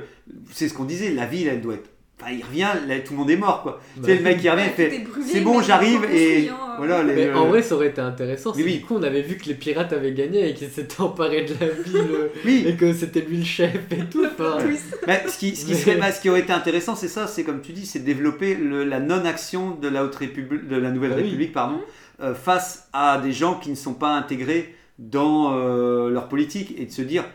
c'est ce qu'on disait, la ville elle doit être. Enfin, il revient, là, tout le monde est mort quoi. Bah, tu sais, le mec qui revient, il fait C'est bon, j'arrive et hein. voilà. les- Mais le- en vrai, ça aurait été intéressant si Oui, du coup on avait vu que les pirates avaient gagné et qu'ils s'étaient emparés de la ville euh, Oui, et que c'était lui le chef et tout. enfin. Mais ce, qui, ce, qui Mais- serait, bah, ce qui aurait été intéressant, c'est ça, c'est comme tu dis, c'est développer le- la non-action de la haute république, de la nouvelle Ah oui. république, pardon, euh, face à des gens qui ne sont pas intégrés dans euh, leur politique et de se dire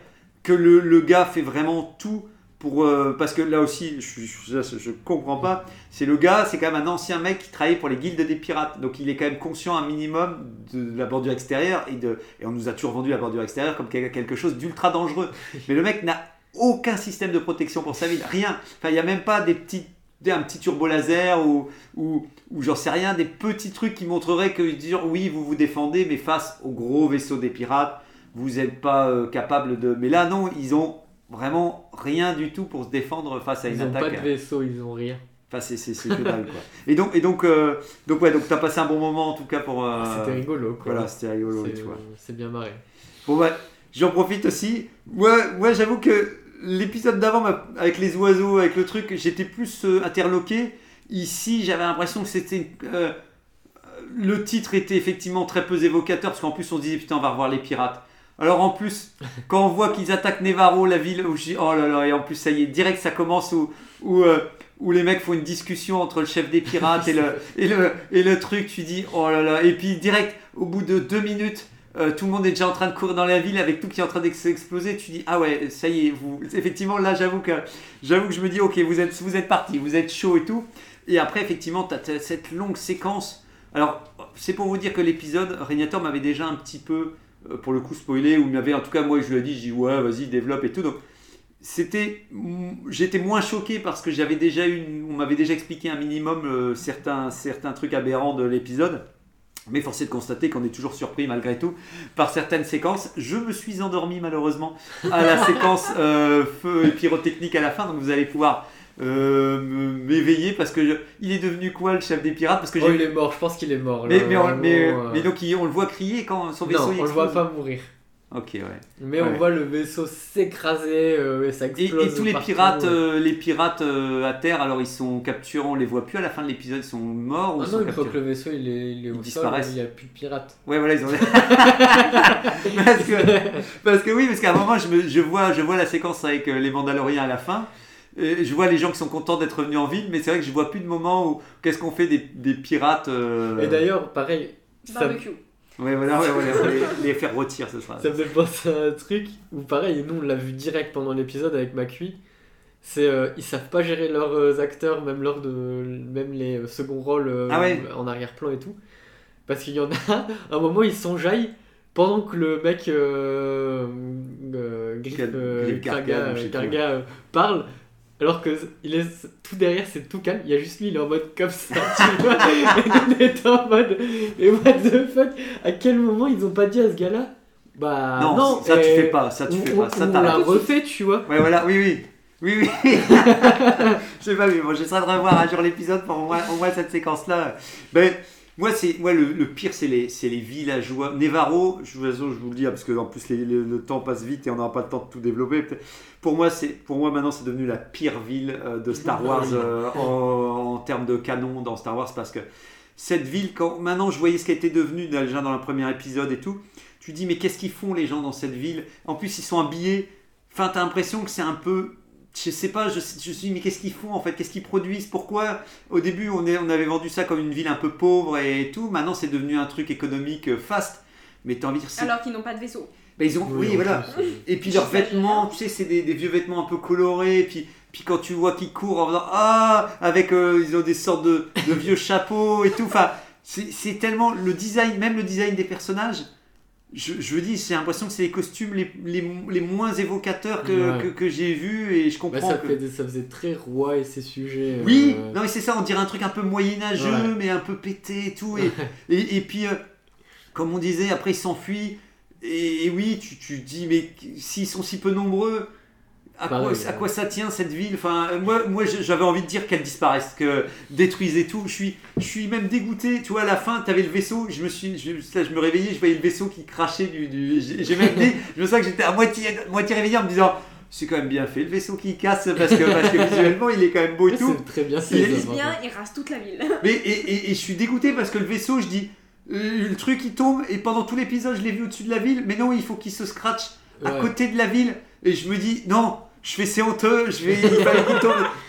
que le, le gars fait vraiment tout pour euh, parce que là aussi, je, je, je- comprends pas. C'est le gars, c'est quand même un ancien mec qui travaillait pour les guildes des pirates, donc il est quand même conscient un minimum de la bordure extérieure et de et on nous a toujours vendu la bordure extérieure comme quel- quelque chose d'ultra dangereux. Mais le mec n'a aucun système de protection pour sa ville, rien. Enfin, il n'y a même pas des petits, des- un petit turbo laser ou, ou, ou j'en sais rien, des petits trucs qui montreraient que dire oui, vous vous défendez, mais face au gros vaisseau des pirates, vous n'êtes pas euh, capable de. Mais là, non, ils ont vraiment rien du tout pour se défendre face à une Ils ont attaque. pas de vaisseau, ils ont rien. Enfin, c'est c'est- c'est que dalle, quoi. Et donc, et donc, euh, donc ouais, donc t'as passé un bon moment en tout cas pour. euh, C'était rigolo, quoi. Voilà, c'était rigolo, C'est- tu vois. C'est bien marré. Bon bah, j'en profite aussi. Ouais, ouais, j'avoue que l'épisode d'avant, avec les oiseaux, avec le truc, j'étais plus euh, interloqué. Ici, j'avais l'impression que c'était. euh, le titre était effectivement très peu évocateur, parce qu'en plus, on se disait putain, on va revoir les pirates. Alors en plus, quand on voit qu'ils attaquent Nevarro, la ville, où je dis oh là là, et en plus, ça y est, direct, ça commence où. où euh, où les mecs font une discussion entre le chef des pirates et le, et le, et le truc, tu dis oh là là, et puis direct, au bout de deux minutes, euh, tout le monde est déjà en train de courir dans la ville avec tout qui est en train d'exploser. Tu dis ah ouais, ça y est, vous. Effectivement, là, j'avoue que j'avoue que je me dis ok, vous êtes vous parti, vous êtes chaud et tout. Et après, effectivement, tu cette longue séquence. Alors, c'est pour vous dire que l'épisode, Régnator m'avait déjà un petit peu, euh, pour le coup, spoilé, ou m'avait, en tout cas, moi, je lui ai dit, je dis ouais, vas-y, développe et tout. Donc, c'était, j'étais moins choqué parce que j'avais déjà une, on m'avait déjà expliqué un minimum euh, certains trucs aberrants de l'épisode. Mais force est de constater qu'on est toujours surpris malgré tout par certaines séquences. Je me suis endormi malheureusement à la séquence euh, feu et pyrotechnique à la fin, donc vous allez pouvoir euh, m'éveiller parce que je- il est devenu quoi le chef des pirates? Parce que Oh, il est mort, je pense qu'il est mort. mais, là, mais, on, vraiment, mais, euh. mais donc il- on le voit crier quand son vaisseau Non, on le voit pas mourir. Ok ouais. Mais on voit le vaisseau s'écraser euh, et ça Et, explose. et tous les partout. pirates, euh, les pirates euh, à terre, alors ils sont capturés, on les voit plus à la fin de l'épisode, ils sont morts ou Ah non, sont une fois que le vaisseau il est, il est au Ils sol, il n'y a plus de pirates. Ouais voilà ils ont. parce, que, parce que oui parce qu'à un moment je, me- je vois je vois la séquence avec euh, les Mandaloriens à la fin. Et je vois les gens qui sont contents d'être revenus en ville, mais c'est vrai que je vois plus de moment où qu'est-ce qu'on fait des, des pirates. euh, Et d'ailleurs, pareil, ça, Barbecue. Ouais voilà ouais, ouais, va les, les faire retirer ce sera. ça me fait penser à un truc où pareil, nous on l'a vu direct pendant l'épisode avec Macui. C'est euh, ils savent pas gérer leurs euh, acteurs, même lors de même les euh, seconds rôles euh, Ah ouais. en arrière-plan et tout. Parce qu'il y en a un moment ils s'enjaillent pendant que le mec euh, parle. Alors que il est tout derrière, c'est tout calme. Il y a juste lui, il est en mode comme ça, tu vois. Et on est en mode, et what the fuck? À quel moment ils ont pas dit à ce gars-là? Bah non, non, ça tu et fais pas, ça tu on, fais pas, ça on l'a t'arrête. refait, tu vois. Ouais, voilà, oui, oui. Oui, oui. je sais pas, mais bon, j'essaierai de revoir un jour l'épisode pour au moins, cette séquence-là. Ben, moi, c'est, moi le, le pire, c'est les, c'est les villageois. Nevarro, je, de toute façon, je vous le dis, hein, parce que en plus, les- le, le temps passe vite et on n'aura pas le temps de tout développer. Pour moi, c'est, pour moi, maintenant, c'est devenu la pire ville euh, de Star Wars euh, en, en termes de canon dans Star Wars, parce que cette ville, quand maintenant je voyais ce qu'elle était devenue déjà dans le premier épisode et tout, tu dis, mais qu'est-ce qu'ils font les gens dans cette ville? En plus, ils sont habillés. Enfin, t'as l'impression que c'est un peu. Je sais pas, je, je me suis dit, mais qu'est-ce qu'ils font en fait? Qu'est-ce qu'ils produisent? Pourquoi? Au début, on, est, on avait vendu ça comme une ville un peu pauvre et tout. Maintenant, c'est devenu un truc économique euh, fast. Mais t'as envie de dire. Alors qu'ils n'ont pas de vaisseau. Ben, ils ont. Oui, voilà. Et puis leurs vêtements, tu sais, c'est des, des vieux vêtements un peu colorés. Et puis, puis quand tu vois qu'ils courent en faisant Ah Avec. euh, ils ont des sortes de, de vieux chapeaux et tout. Enfin, c'est c'est tellement. Le design, même le design des personnages. Je, je veux dire, j'ai l'impression que c'est les costumes les, les, les moins évocateurs que, Ouais. que, que j'ai vus et je bah, comprends ça, que. ça faisait très roi et ses sujets. Oui, euh, non mais c'est ça, on dirait un truc un peu moyenâgeux, Ouais. mais un peu pété et tout. Et, et, et puis, euh, comme on disait, après ils s'enfuient. Et, et oui, tu, tu te dis, mais s'ils sont si peu nombreux, à, Pareil, quoi, à ouais. quoi ça tient cette ville? Enfin, Moi, moi j'avais envie de dire qu'elle disparaisse, que détruisent et tout. Je suis, je suis même dégoûté. Tu vois, à la fin, tu avais le vaisseau. Je me, suis, je, là, je me réveillais, je voyais le vaisseau qui crachait du. du- j'ai même dit, je me sens que j'étais à moitié, moitié réveillé en me disant. C'est quand même bien fait le vaisseau qui casse parce que, parce que visuellement il est quand même beau et tout. C'est très bien Il est- bien, ils rasent toute la ville. Mais et, et- et je suis dégoûté parce que le vaisseau, je dis, euh, le truc il tombe et pendant tout l'épisode je l'ai vu au-dessus de la ville, mais non, il faut qu'il se scratch à côté de la ville et je me dis non, je fais c'est honteux, je vais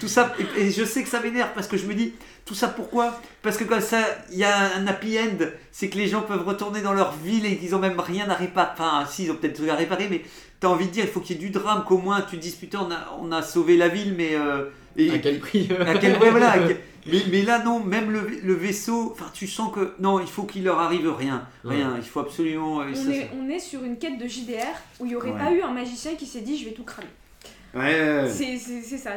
tout ça et, je sais que ça m'énerve parce que je me dis tout ça pourquoi? Parce que comme ça il y a un happy end, c'est que les gens peuvent retourner dans leur ville et qu'ils ont même rien à réparer, enfin si ils ont peut-être tout à réparer, mais t'as envie de dire il faut qu'il y ait du drame qu'au moins tu te dises putain on a, on a sauvé la ville mais euh, et, À quel prix à quel- ouais, voilà, à quel- mais, mais là, non, même le, le vaisseau, enfin, tu sens que non, il faut qu'il leur arrive rien. Ouais. Rien, il faut absolument. euh, ça, On est, ça- on est sur une quête de JDR où il n'y aurait Ouais. pas eu un magicien qui s'est dit je vais tout cramer. Ouais, ouais, ouais. C'est ça,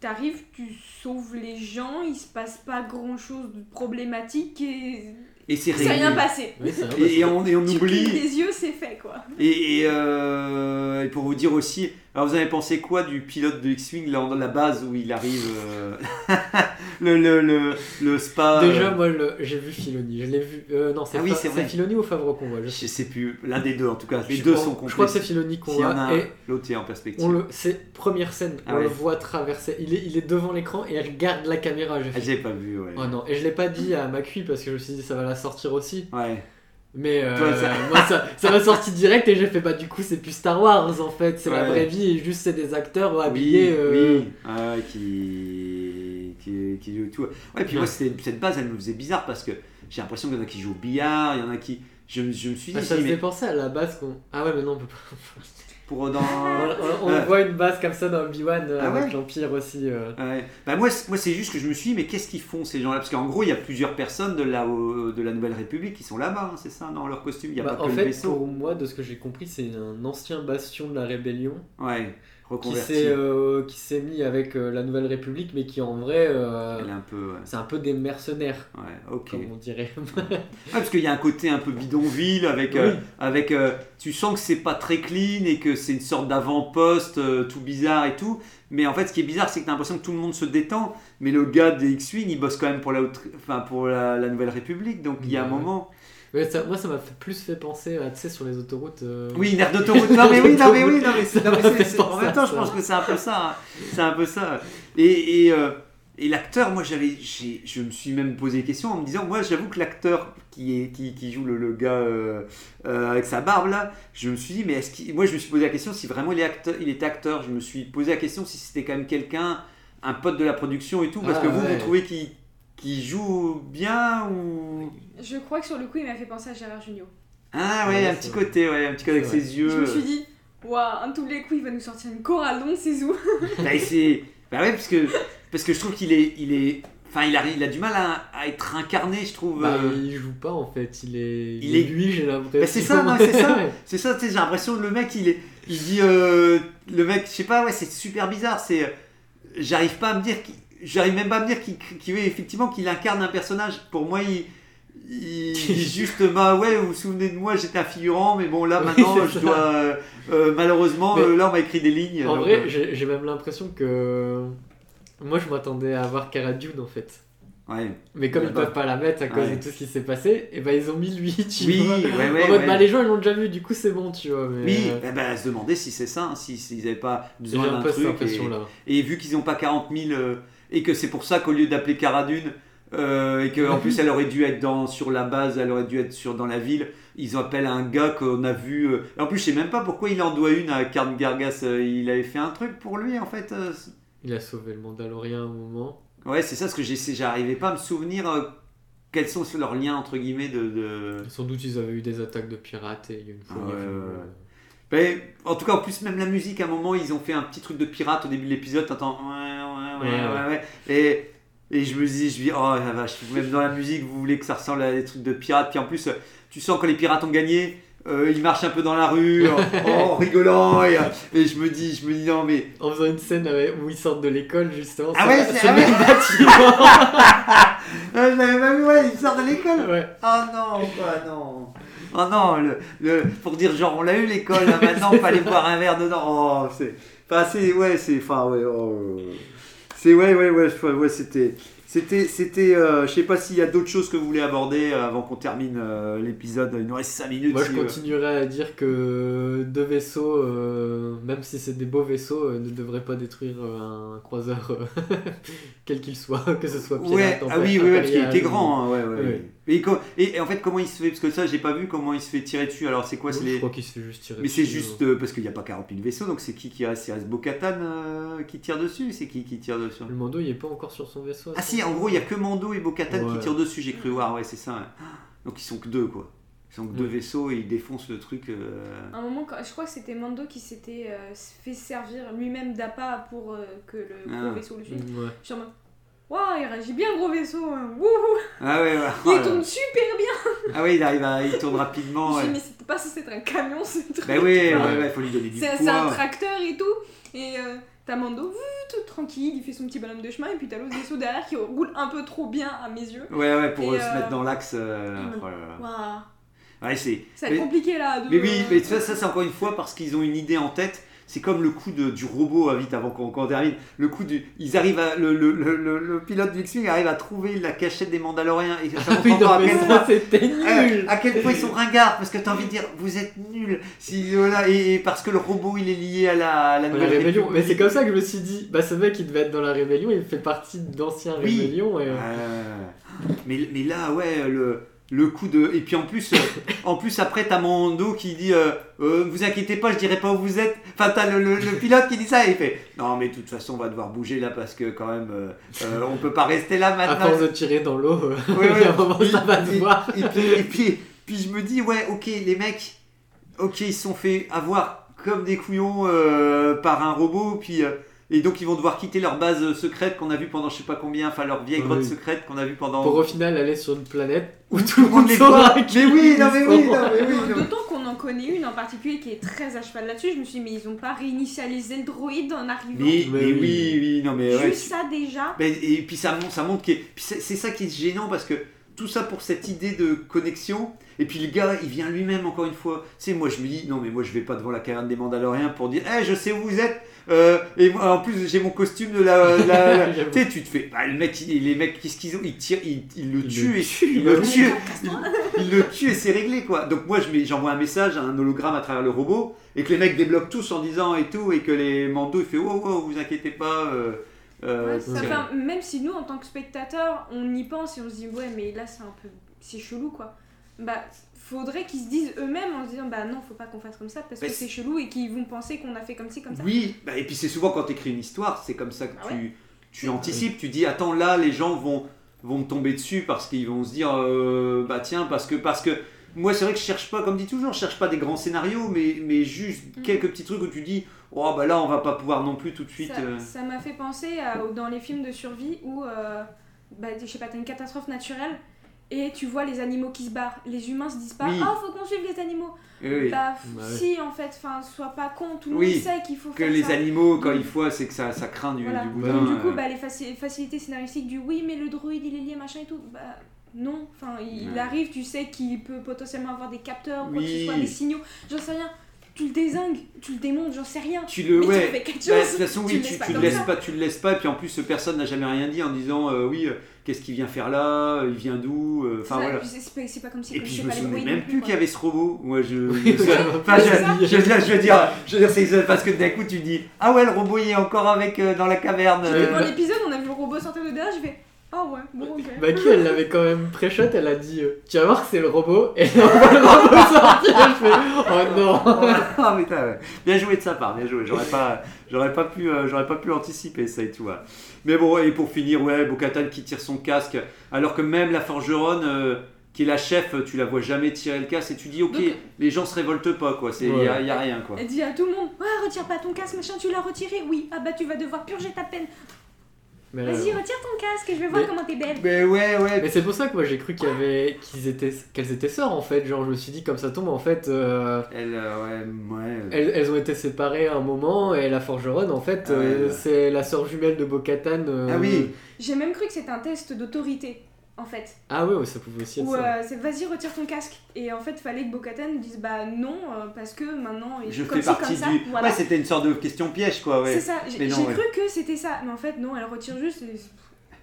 t'arrives, tu sauves les gens, il se passe pas grand chose de problématique et Et c'est rien passé. Oui, c'est vrai, Et, on, et on Tu oublie. des yeux, c'est fait quoi. Et, et, euh, et pour vous dire aussi, Alors vous avez pensé quoi du pilote de X-Wing là, dans la base où il arrive euh, le, le, le, le spa Déjà, euh, moi, le- j'ai vu Filoni. Je l'ai vu. euh, non, c'est Ah oui. Filoni ou Favreau qu'on voit. Je, Je sais plus, l'un des deux en tout cas. Les je deux crois- sont complets. Je crois que c'est Filoni qu'on voit. un, Et l'autre est en perspective. on le, c'est première scène, Ah on ouais. le voit traverser. Il est, il est devant l'écran et il regarde la caméra. J'ai Ah, j'ai pas vu, ouais. Oh non, et je l'ai pas dit à Macui parce que je me suis dit ça va la sortir aussi. Ouais. Mais euh, Toi, ça- moi ça, ça m'a sorti direct et j'ai fait bah du coup c'est plus Star Wars en fait, c'est la vraie vie et juste c'est des acteurs Oui, habillés. euh, oui. Ah, qui, qui, qui jouent tout. Ouais, puis moi, Ouais. cette base, elle me faisait bizarre parce que j'ai l'impression qu'il y en a qui jouent au billard, il y en a qui. Je, me- je me suis dit, Ah, ça me mais fait penser à la base qu'on. Ah ouais mais non on peut pas. Pour dans. On, on voit une base comme ça dans Obi-Wan euh, Ah avec ouais l'Empire aussi. euh. Ouais. Bah moi, c'est- moi c'est juste que je me suis dit, mais qu'est-ce qu'ils font ces gens-là? Parce qu'en gros, il y a plusieurs personnes de la, de la Nouvelle République qui sont là-bas, hein, c'est ça, dans leur costume? Il n'y a Bah, pas en que le fait, vaisseau. pour moi, de ce que j'ai compris, c'est un ancien bastion de la rébellion Ouais, qui reconverti. s'est euh, qui s'est mis avec euh, la Nouvelle République, mais qui en vrai, euh, Elle est un peu. Ouais, c'est un peu des mercenaires, ouais comme on dirait. Ouais, parce qu'il y a un côté un peu bidonville avec, Oui. avec tu sens que c'est pas très clean et que c'est une sorte d'avant-poste tout bizarre et tout. Mais en fait, ce qui est bizarre, c'est que t'as l'impression que tout le monde se détend. Mais le gars des X-Wing, il bosse quand même pour la, enfin, pour la, la Nouvelle République. Donc il y a un moment. Ça- moi, ça m'a plus fait penser à, tu sais, sur les autoroutes. euh, Oui, une aire d'autoroute. Non, mais oui, non, mais oui, non, mais, c'est- en même temps, je pense que c'est un peu ça. hein. C'est un peu ça. Et, et, euh, et l'acteur, moi, j'avais, je me suis même posé des questions en me disant, moi, j'avoue que l'acteur qui, est, qui, qui joue le, le gars euh, euh, avec sa barbe là, je me suis dit, mais est-ce qu'il, moi, je me suis posé la question si vraiment il, est acteur, il était acteur. Je me suis posé la question si c'était quand même quelqu'un, un pote de la production et tout, parce Ah, que vous, ouais. vous trouvez qu'il, qu'il joue bien ou? Je crois que sur le coup, il m'a fait penser à Gérard Jugnot. ah ouais, Ouais, un c'est petit vrai. côté, ouais, un petit côté avec C'est ses yeux. Je me suis dit, waouh, un tous les coups, il va nous sortir une chorale, c'est où Bah, c'est... bah ouais, parce que, parce que je trouve qu'il est, il est, enfin, il a, il a du mal à, à être incarné, je trouve. Bah, euh. il joue pas en fait, il est, Il est- lui, j'ai l'impression. Bah, c'est ça, non, c'est ça. C'est ça, tu sais, j'ai l'impression que le mec, il est, il dit, euh, le mec, je sais pas, ouais, c'est super bizarre. C'est, j'arrive pas à me dire, qu'il- j'arrive même pas à me dire qu'il, effectivement, qu'il incarne un personnage. Pour moi, il, il juste, bah ouais, vous vous souvenez de moi, j'étais un figurant, mais bon, là maintenant, je ça. dois, euh, euh, malheureusement, Mais- euh, là, on m'a écrit des lignes. En donc, vrai, euh, j'ai même l'impression que. Moi, je m'attendais à voir Cara Dune en fait. ouais. Mais comme ils bah. peuvent pas la mettre à cause Ouais. de tout ce qui s'est passé, et ben ils ont mis lui, tu Oui, vois. ouais, en mode, bah les gens ils l'ont déjà vu, du coup c'est bon, tu vois. Mais... Oui, eh ben, à se demander si c'est ça, hein, si s'ils n'avaient pas J'ai besoin un d'un truc. Et, et vu qu'ils n'ont pas 40 000, euh, et que c'est pour ça qu'au lieu d'appeler Cara Dune, euh, et qu'en plus elle aurait dû être dans, sur la base, elle aurait dû être sur, dans la ville, ils appellent un gars qu'on a vu. euh, et en plus, je sais même pas pourquoi il en doit une à Karn Gargas. euh, il avait fait un truc pour lui en fait. euh, Il a sauvé le Mandalorien à un moment. ouais, c'est ça ce que. J'arrivais pas à me souvenir euh, quels sont leurs liens entre guillemets de- de, Sans doute ils avaient eu des attaques de pirates et il y a une fois. Ah ouais, ouais, euh, Ben, en tout cas, en plus, même la musique, à un moment, ils ont fait un petit truc de pirate au début de l'épisode. T'entends ouais, ouais, ouais, Ouais. Et, et je me dis, je dis, oh la vache, même dans la musique, vous voulez que ça ressemble à des trucs de pirates. Puis en plus, euh, tu sens que les pirates ont gagné. euh, ils marchent un peu dans la rue en, en rigolant et, et je me dis je me dis non mais En faisant une scène où ils sortent de l'école justement. Ah ouais, c'est- ah le ouais. bâtiment. Je l'avais pas vu ouais ils sortent de l'école ouais. oh non quoi non oh non le, le- pour dire genre on l'a eu l'école là, maintenant aller boire un verre dedans oh c'est enfin c'est ouais c'est enfin ouais oh. C'est ouais ouais ouais c'était c'était c'était euh, je sais pas s'il y a d'autres choses que vous voulez aborder euh, avant qu'on termine euh, l'épisode il nous reste 5 minutes Moi si, je euh, continuerai à dire que deux vaisseaux, même si c'est des beaux vaisseaux, ne devraient pas détruire un croiseur quel qu'il soit, que ce soit Ouais, ah oui, oui, parce qu'il était grand, hein, ouais, ouais. Ouais. Et, co- et, et en fait, comment il se fait Parce que ça, j'ai pas vu comment il se fait tirer dessus. Alors, c'est quoi Oui, c'est Je les... crois qu'il se fait juste tirer Mais c'est juste euh, parce qu'il n'y a pas 40 000 vaisseaux, donc c'est qui qui reste? Il reste Bo-Katan euh, qui tire dessus C'est qui qui tire dessus? Euh. Le Mando il est pas encore sur son vaisseau. Ah si, en gros, il y a que Mando et Bo-Katan qui tirent dessus, j'ai cru voir, ouais, c'est ça. ouais. Donc ils sont que deux, quoi. Ils sont que deux vaisseaux et ils défoncent le truc. euh, À un moment, je crois que c'était Mando qui s'était euh, fait servir lui-même d'appât pour euh, que le gros Ah. vaisseau le suive. Waouh, il réagit bien, gros vaisseau. hein. Ah ouais, ouais. il Oh tourne là. super bien. Ah ouais, il arrive à... Il tourne rapidement. Je Ouais. mais c'était pas censé être un camion, ce truc. Bah oui, ouais, ouais, faut lui donner du C'est c'est un poids. tracteur et tout. Et euh, t'as Mando, tout tranquille, il fait son petit bonhomme de chemin. Et puis t'as l'autre vaisseau derrière qui roule un peu trop bien à mes yeux. Ouais, ouais, pour Et, euh, se euh, mettre dans l'axe. euh, Ouais, c'est. ça va être Mais- compliqué là. De... Mais oui, mais ça, ça c'est encore une fois parce qu'ils ont une idée en tête. C'est comme le coup de, du robot, hein, vite avant qu'on termine. Le coup du. Ils arrivent à. Le, le, le, le- pilote du X-Wing arrive à trouver la cachette des Mandaloriens. Et ça Ah montre oui, encore non, à mais quel ça, point. c'était Euh, à quel point ils sont ringards parce que t'as envie de dire vous êtes nuls si voilà et, et parce que le robot il est lié à la, à la La nouvelle rébellion, mais c'est comme ça que je me suis dit, bah ce mec il devait être dans la rébellion, il fait partie d'anciens Oui. rébellions. Et... euh, Euh, mais, mais là, ouais, le, le coup de. Et puis en plus, euh, en plus après, t'as Mando qui dit euh, euh, Vous inquiétez pas, je dirai pas où vous êtes. Enfin, t'as le, le- le pilote qui dit ça et il fait Non, mais de toute façon, on va devoir bouger là parce que quand même, on peut pas rester là à maintenant. force de tirer dans l'eau, un ouais. moment Et- ça va se et- puis, et puis, puis je me dis, ouais, ok, les mecs, ok, ils se sont fait avoir comme des couillons par un robot, puis. Et donc ils vont devoir quitter leur base secrète qu'on a vu pendant je sais pas combien, enfin leur vieille Oui. grotte secrète qu'on a vu pendant. Pour au final aller sur une planète où tout le monde les voit. Mais oui, non mais oui, non mais oui. D'autant qu'on en connaît une en particulier qui est très à cheval là-dessus. Je me suis dit, mais ils ont pas réinitialisé le droïde en arrivant. Mais, Mais oui. oui, oui, non mais ouais. Juste ça déjà. Mais- et puis ça montre, ça montre que c'est c'est ça qui est gênant parce que tout ça pour cette idée de connexion. Et puis le gars, il vient lui-même encore une fois. Tu sais, moi je me dis non mais moi je vais pas devant la caverne des Mandaloriens pour dire, eh je sais où vous êtes. Euh, et moi, en plus j'ai mon costume de la. de la- la- J'avoue. tu sais, tu te fais, bah, le mec, il- les mecs, qu'est-ce qu'ils ont? Ils tirent, ils, ils le Ils tuent le et tuent, ils le tuent. Il, il le tue et c'est réglé quoi. Donc moi je mets- j'envoie un message, un hologramme à travers le robot et que les mecs débloquent tous en disant et tout et que les mandos il fait oh, oh vous inquiétez pas. euh, euh, Ouais, ça même si nous, en tant que spectateurs, on y pense et on se dit, ouais, mais là c'est un peu. C'est chelou quoi. Bah, faudrait qu'ils se disent eux-mêmes en se disant, bah non, faut pas qu'on fasse comme ça parce que c'est chelou et qu'ils vont penser qu'on a fait comme ci, comme ça. Oui, bah, et puis c'est souvent quand tu écris une histoire, c'est comme ça que Ah tu, tu anticipes. Tu dis attends là les gens vont vont me tomber dessus parce qu'ils vont se dire euh, bah tiens parce que parce que moi c'est vrai que je cherche pas comme dit toujours, je cherche pas des grands scénarios mais mais juste Mhm. quelques petits trucs où tu dis oh bah là on va pas pouvoir non plus tout de suite. Ça- euh. Ça m'a fait penser à- dans les films de survie où, euh, bah, je sais pas, t'as une catastrophe naturelle et tu vois les animaux qui se barrent. Les humains se disent pas, Oui. oh, faut qu'on suive les animaux. Oui, oui. Bah, Bah si, en fait, enfin, sois pas con, tout le Oui, monde sait qu'il faut que faire les ça. animaux quand il faut c'est que ça, ça craint du, Voilà. du boudin. Donc, du coup, euh. bah, les faci- facilités scénaristiques du oui, mais le droïde il est lié, machin et tout, bah non. Enfin, il Ouais. arrive, tu sais qu'il peut potentiellement avoir des capteurs, quoi que Oui. ce soit, des signaux, j'en sais rien. Tu le désingues, tu le démontes, j'en sais rien. tu le mais ouais. tu fais quelque Bah, de chose. toute façon, tu oui, le tu, laisses pas tu le laisses ça. pas, tu le laisses pas, et puis en plus, personne n'a jamais rien dit en disant euh, oui, euh, qu'est-ce qu'il vient faire là, il vient d'où, euh, enfin voilà. puis c'est- c'est pas- comme si Et puis je me pas les souvenais même plus qu'il y avait ce robot. Moi je. Oui, enfin, je, je, je, veux dire- je veux dire, je veux dire, c'est parce que d'un coup tu dis ah ouais le robot il est encore avec euh, dans la caverne. Dans l'épisode, on a vu le robot sortir de derrière, j'ai fait Ah ouais, bon, ok. Bah qui elle l'avait quand même pré-shot, elle a dit euh, Tu vas voir c'est le robot et on voit le robot sortir je fais Oh non ah putain, ouais. bien joué de sa part, bien joué. J'aurais pas, j'aurais pas pu, euh, j'aurais pas pu anticiper ça et tout. ouais. Mais bon et pour finir ouais, Bo-Katan qui tire son casque, alors que même la forgeronne. euh, qui est la chef, tu la vois jamais tirer le casque et tu dis ok, Donc- les gens se révoltent pas quoi, il Ouais. y, a, y a rien quoi. Elle dit à tout le monde Ouais, retire pas ton casque, machin, tu l'as retiré Oui, ah bah tu vas devoir purger ta peine. Vas-y, euh, retire ton casque je vais voir mais- comment t'es belle. Mais ouais ouais. mais c'est pour ça que moi j'ai cru qu'il y avait qu'ils étaient qu'elles étaient sœurs en fait, genre je me suis dit comme ça tombe en fait euh, Elle euh, ouais ouais. elles, elles ont été séparées à un moment et la forgeronne en fait Ah ouais, euh, ouais. c'est la sœur jumelle de Bo-Katan. euh, Ah oui. J'ai même cru que c'était un test d'autorité, en fait. Ah ouais, ça pouvait aussi être ça. euh, c'est vas-y, retire ton casque. Et en fait, fallait que Bo-Katan dise Bah non, euh, parce que maintenant, il Je comme fais ci, partie comme ça. du. Voilà. Ouais, c'était une sorte de question piège, quoi, ouais. C'est ça, j'ai Mais non, j'ai ouais. cru que c'était ça. Mais en fait, non, elle retire juste. et-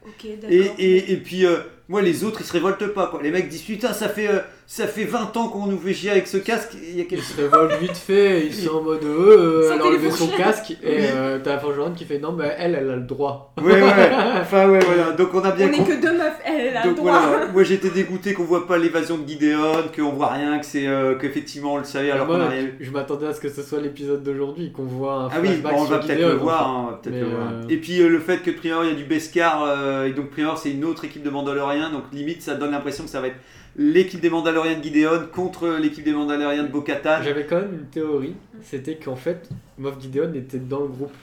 Ok, d'accord. Et, et, et puis, euh, moi, les autres, ils se révoltent pas, quoi. Les mecs disent Putain, ça fait, euh, ça fait 20 ans qu'on nous fait chier avec ce casque. Il y a se révoltent vite fait, ils sont en mode euh, Sortez elle a enlevé son casque et Oui. euh, t'as la forgeronne qui fait non, mais elle, elle a le droit. Ouais, ouais. Enfin, ouais, voilà. Donc, on a bien On est compris. que deux meufs, elle, elle a le Donc droit. voilà, moi j'étais dégoûté qu'on voit pas l'évasion de Gideon, qu'on voit rien, que c'est euh, qu'effectivement on le savait alors qu'on a rien je m'attendais à ce que ce soit l'épisode d'aujourd'hui, qu'on voit un Ah oui, flashback bon, on sur va peut-être Gideon, le voir. enfin. hein, on va peut-être Mais, le voir. euh, Et puis euh, le fait que Prior, il y a du Beskar, euh, et donc Prior c'est une autre équipe de Mandaloriens, donc limite ça donne l'impression que ça va être l'équipe des Mandaloriens de Gideon contre l'équipe des Mandaloriens de Bo-Katan. J'avais quand même une théorie, c'était qu'en fait, Moff Gideon était dans le groupe.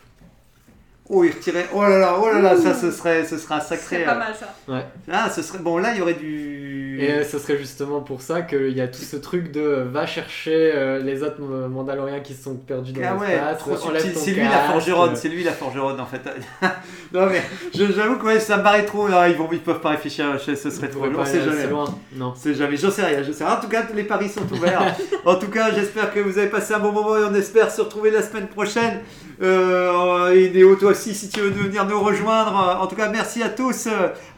Oh, il retirait. Oh là là, oh là là, ça ce serait, ce serait un C'est sacré. pas euh, mal ça. Ah, ce serait. Bon, là il y aurait du. Et euh, ce serait justement pour ça qu'il y a tout ce truc de euh, va chercher euh, les autres Mandaloriens qui se sont perdus dans Ah ouais, l'espace, C'est lui la forgeronne, c'est lui la forgeronne en fait. non mais je- j'avoue que ouais, ça me paraît trop. là, ils, vont, ils peuvent pas réfléchir, ce ce serait trop. aller assez jamais. loin. Non. C'est jamais, j'en sais rien, je sais rien. En tout cas, tous les paris sont ouverts. en tout cas, j'espère que vous avez passé un bon moment et on espère se retrouver la semaine prochaine. Euh, et Néo, toi aussi, si tu veux venir nous rejoindre. En tout cas, merci à tous.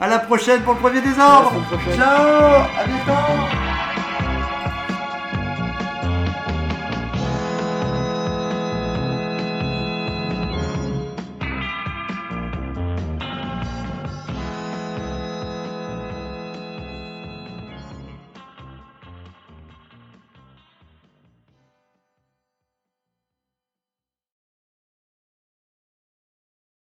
À la prochaine pour le premier désordre. À Ciao, à bientôt.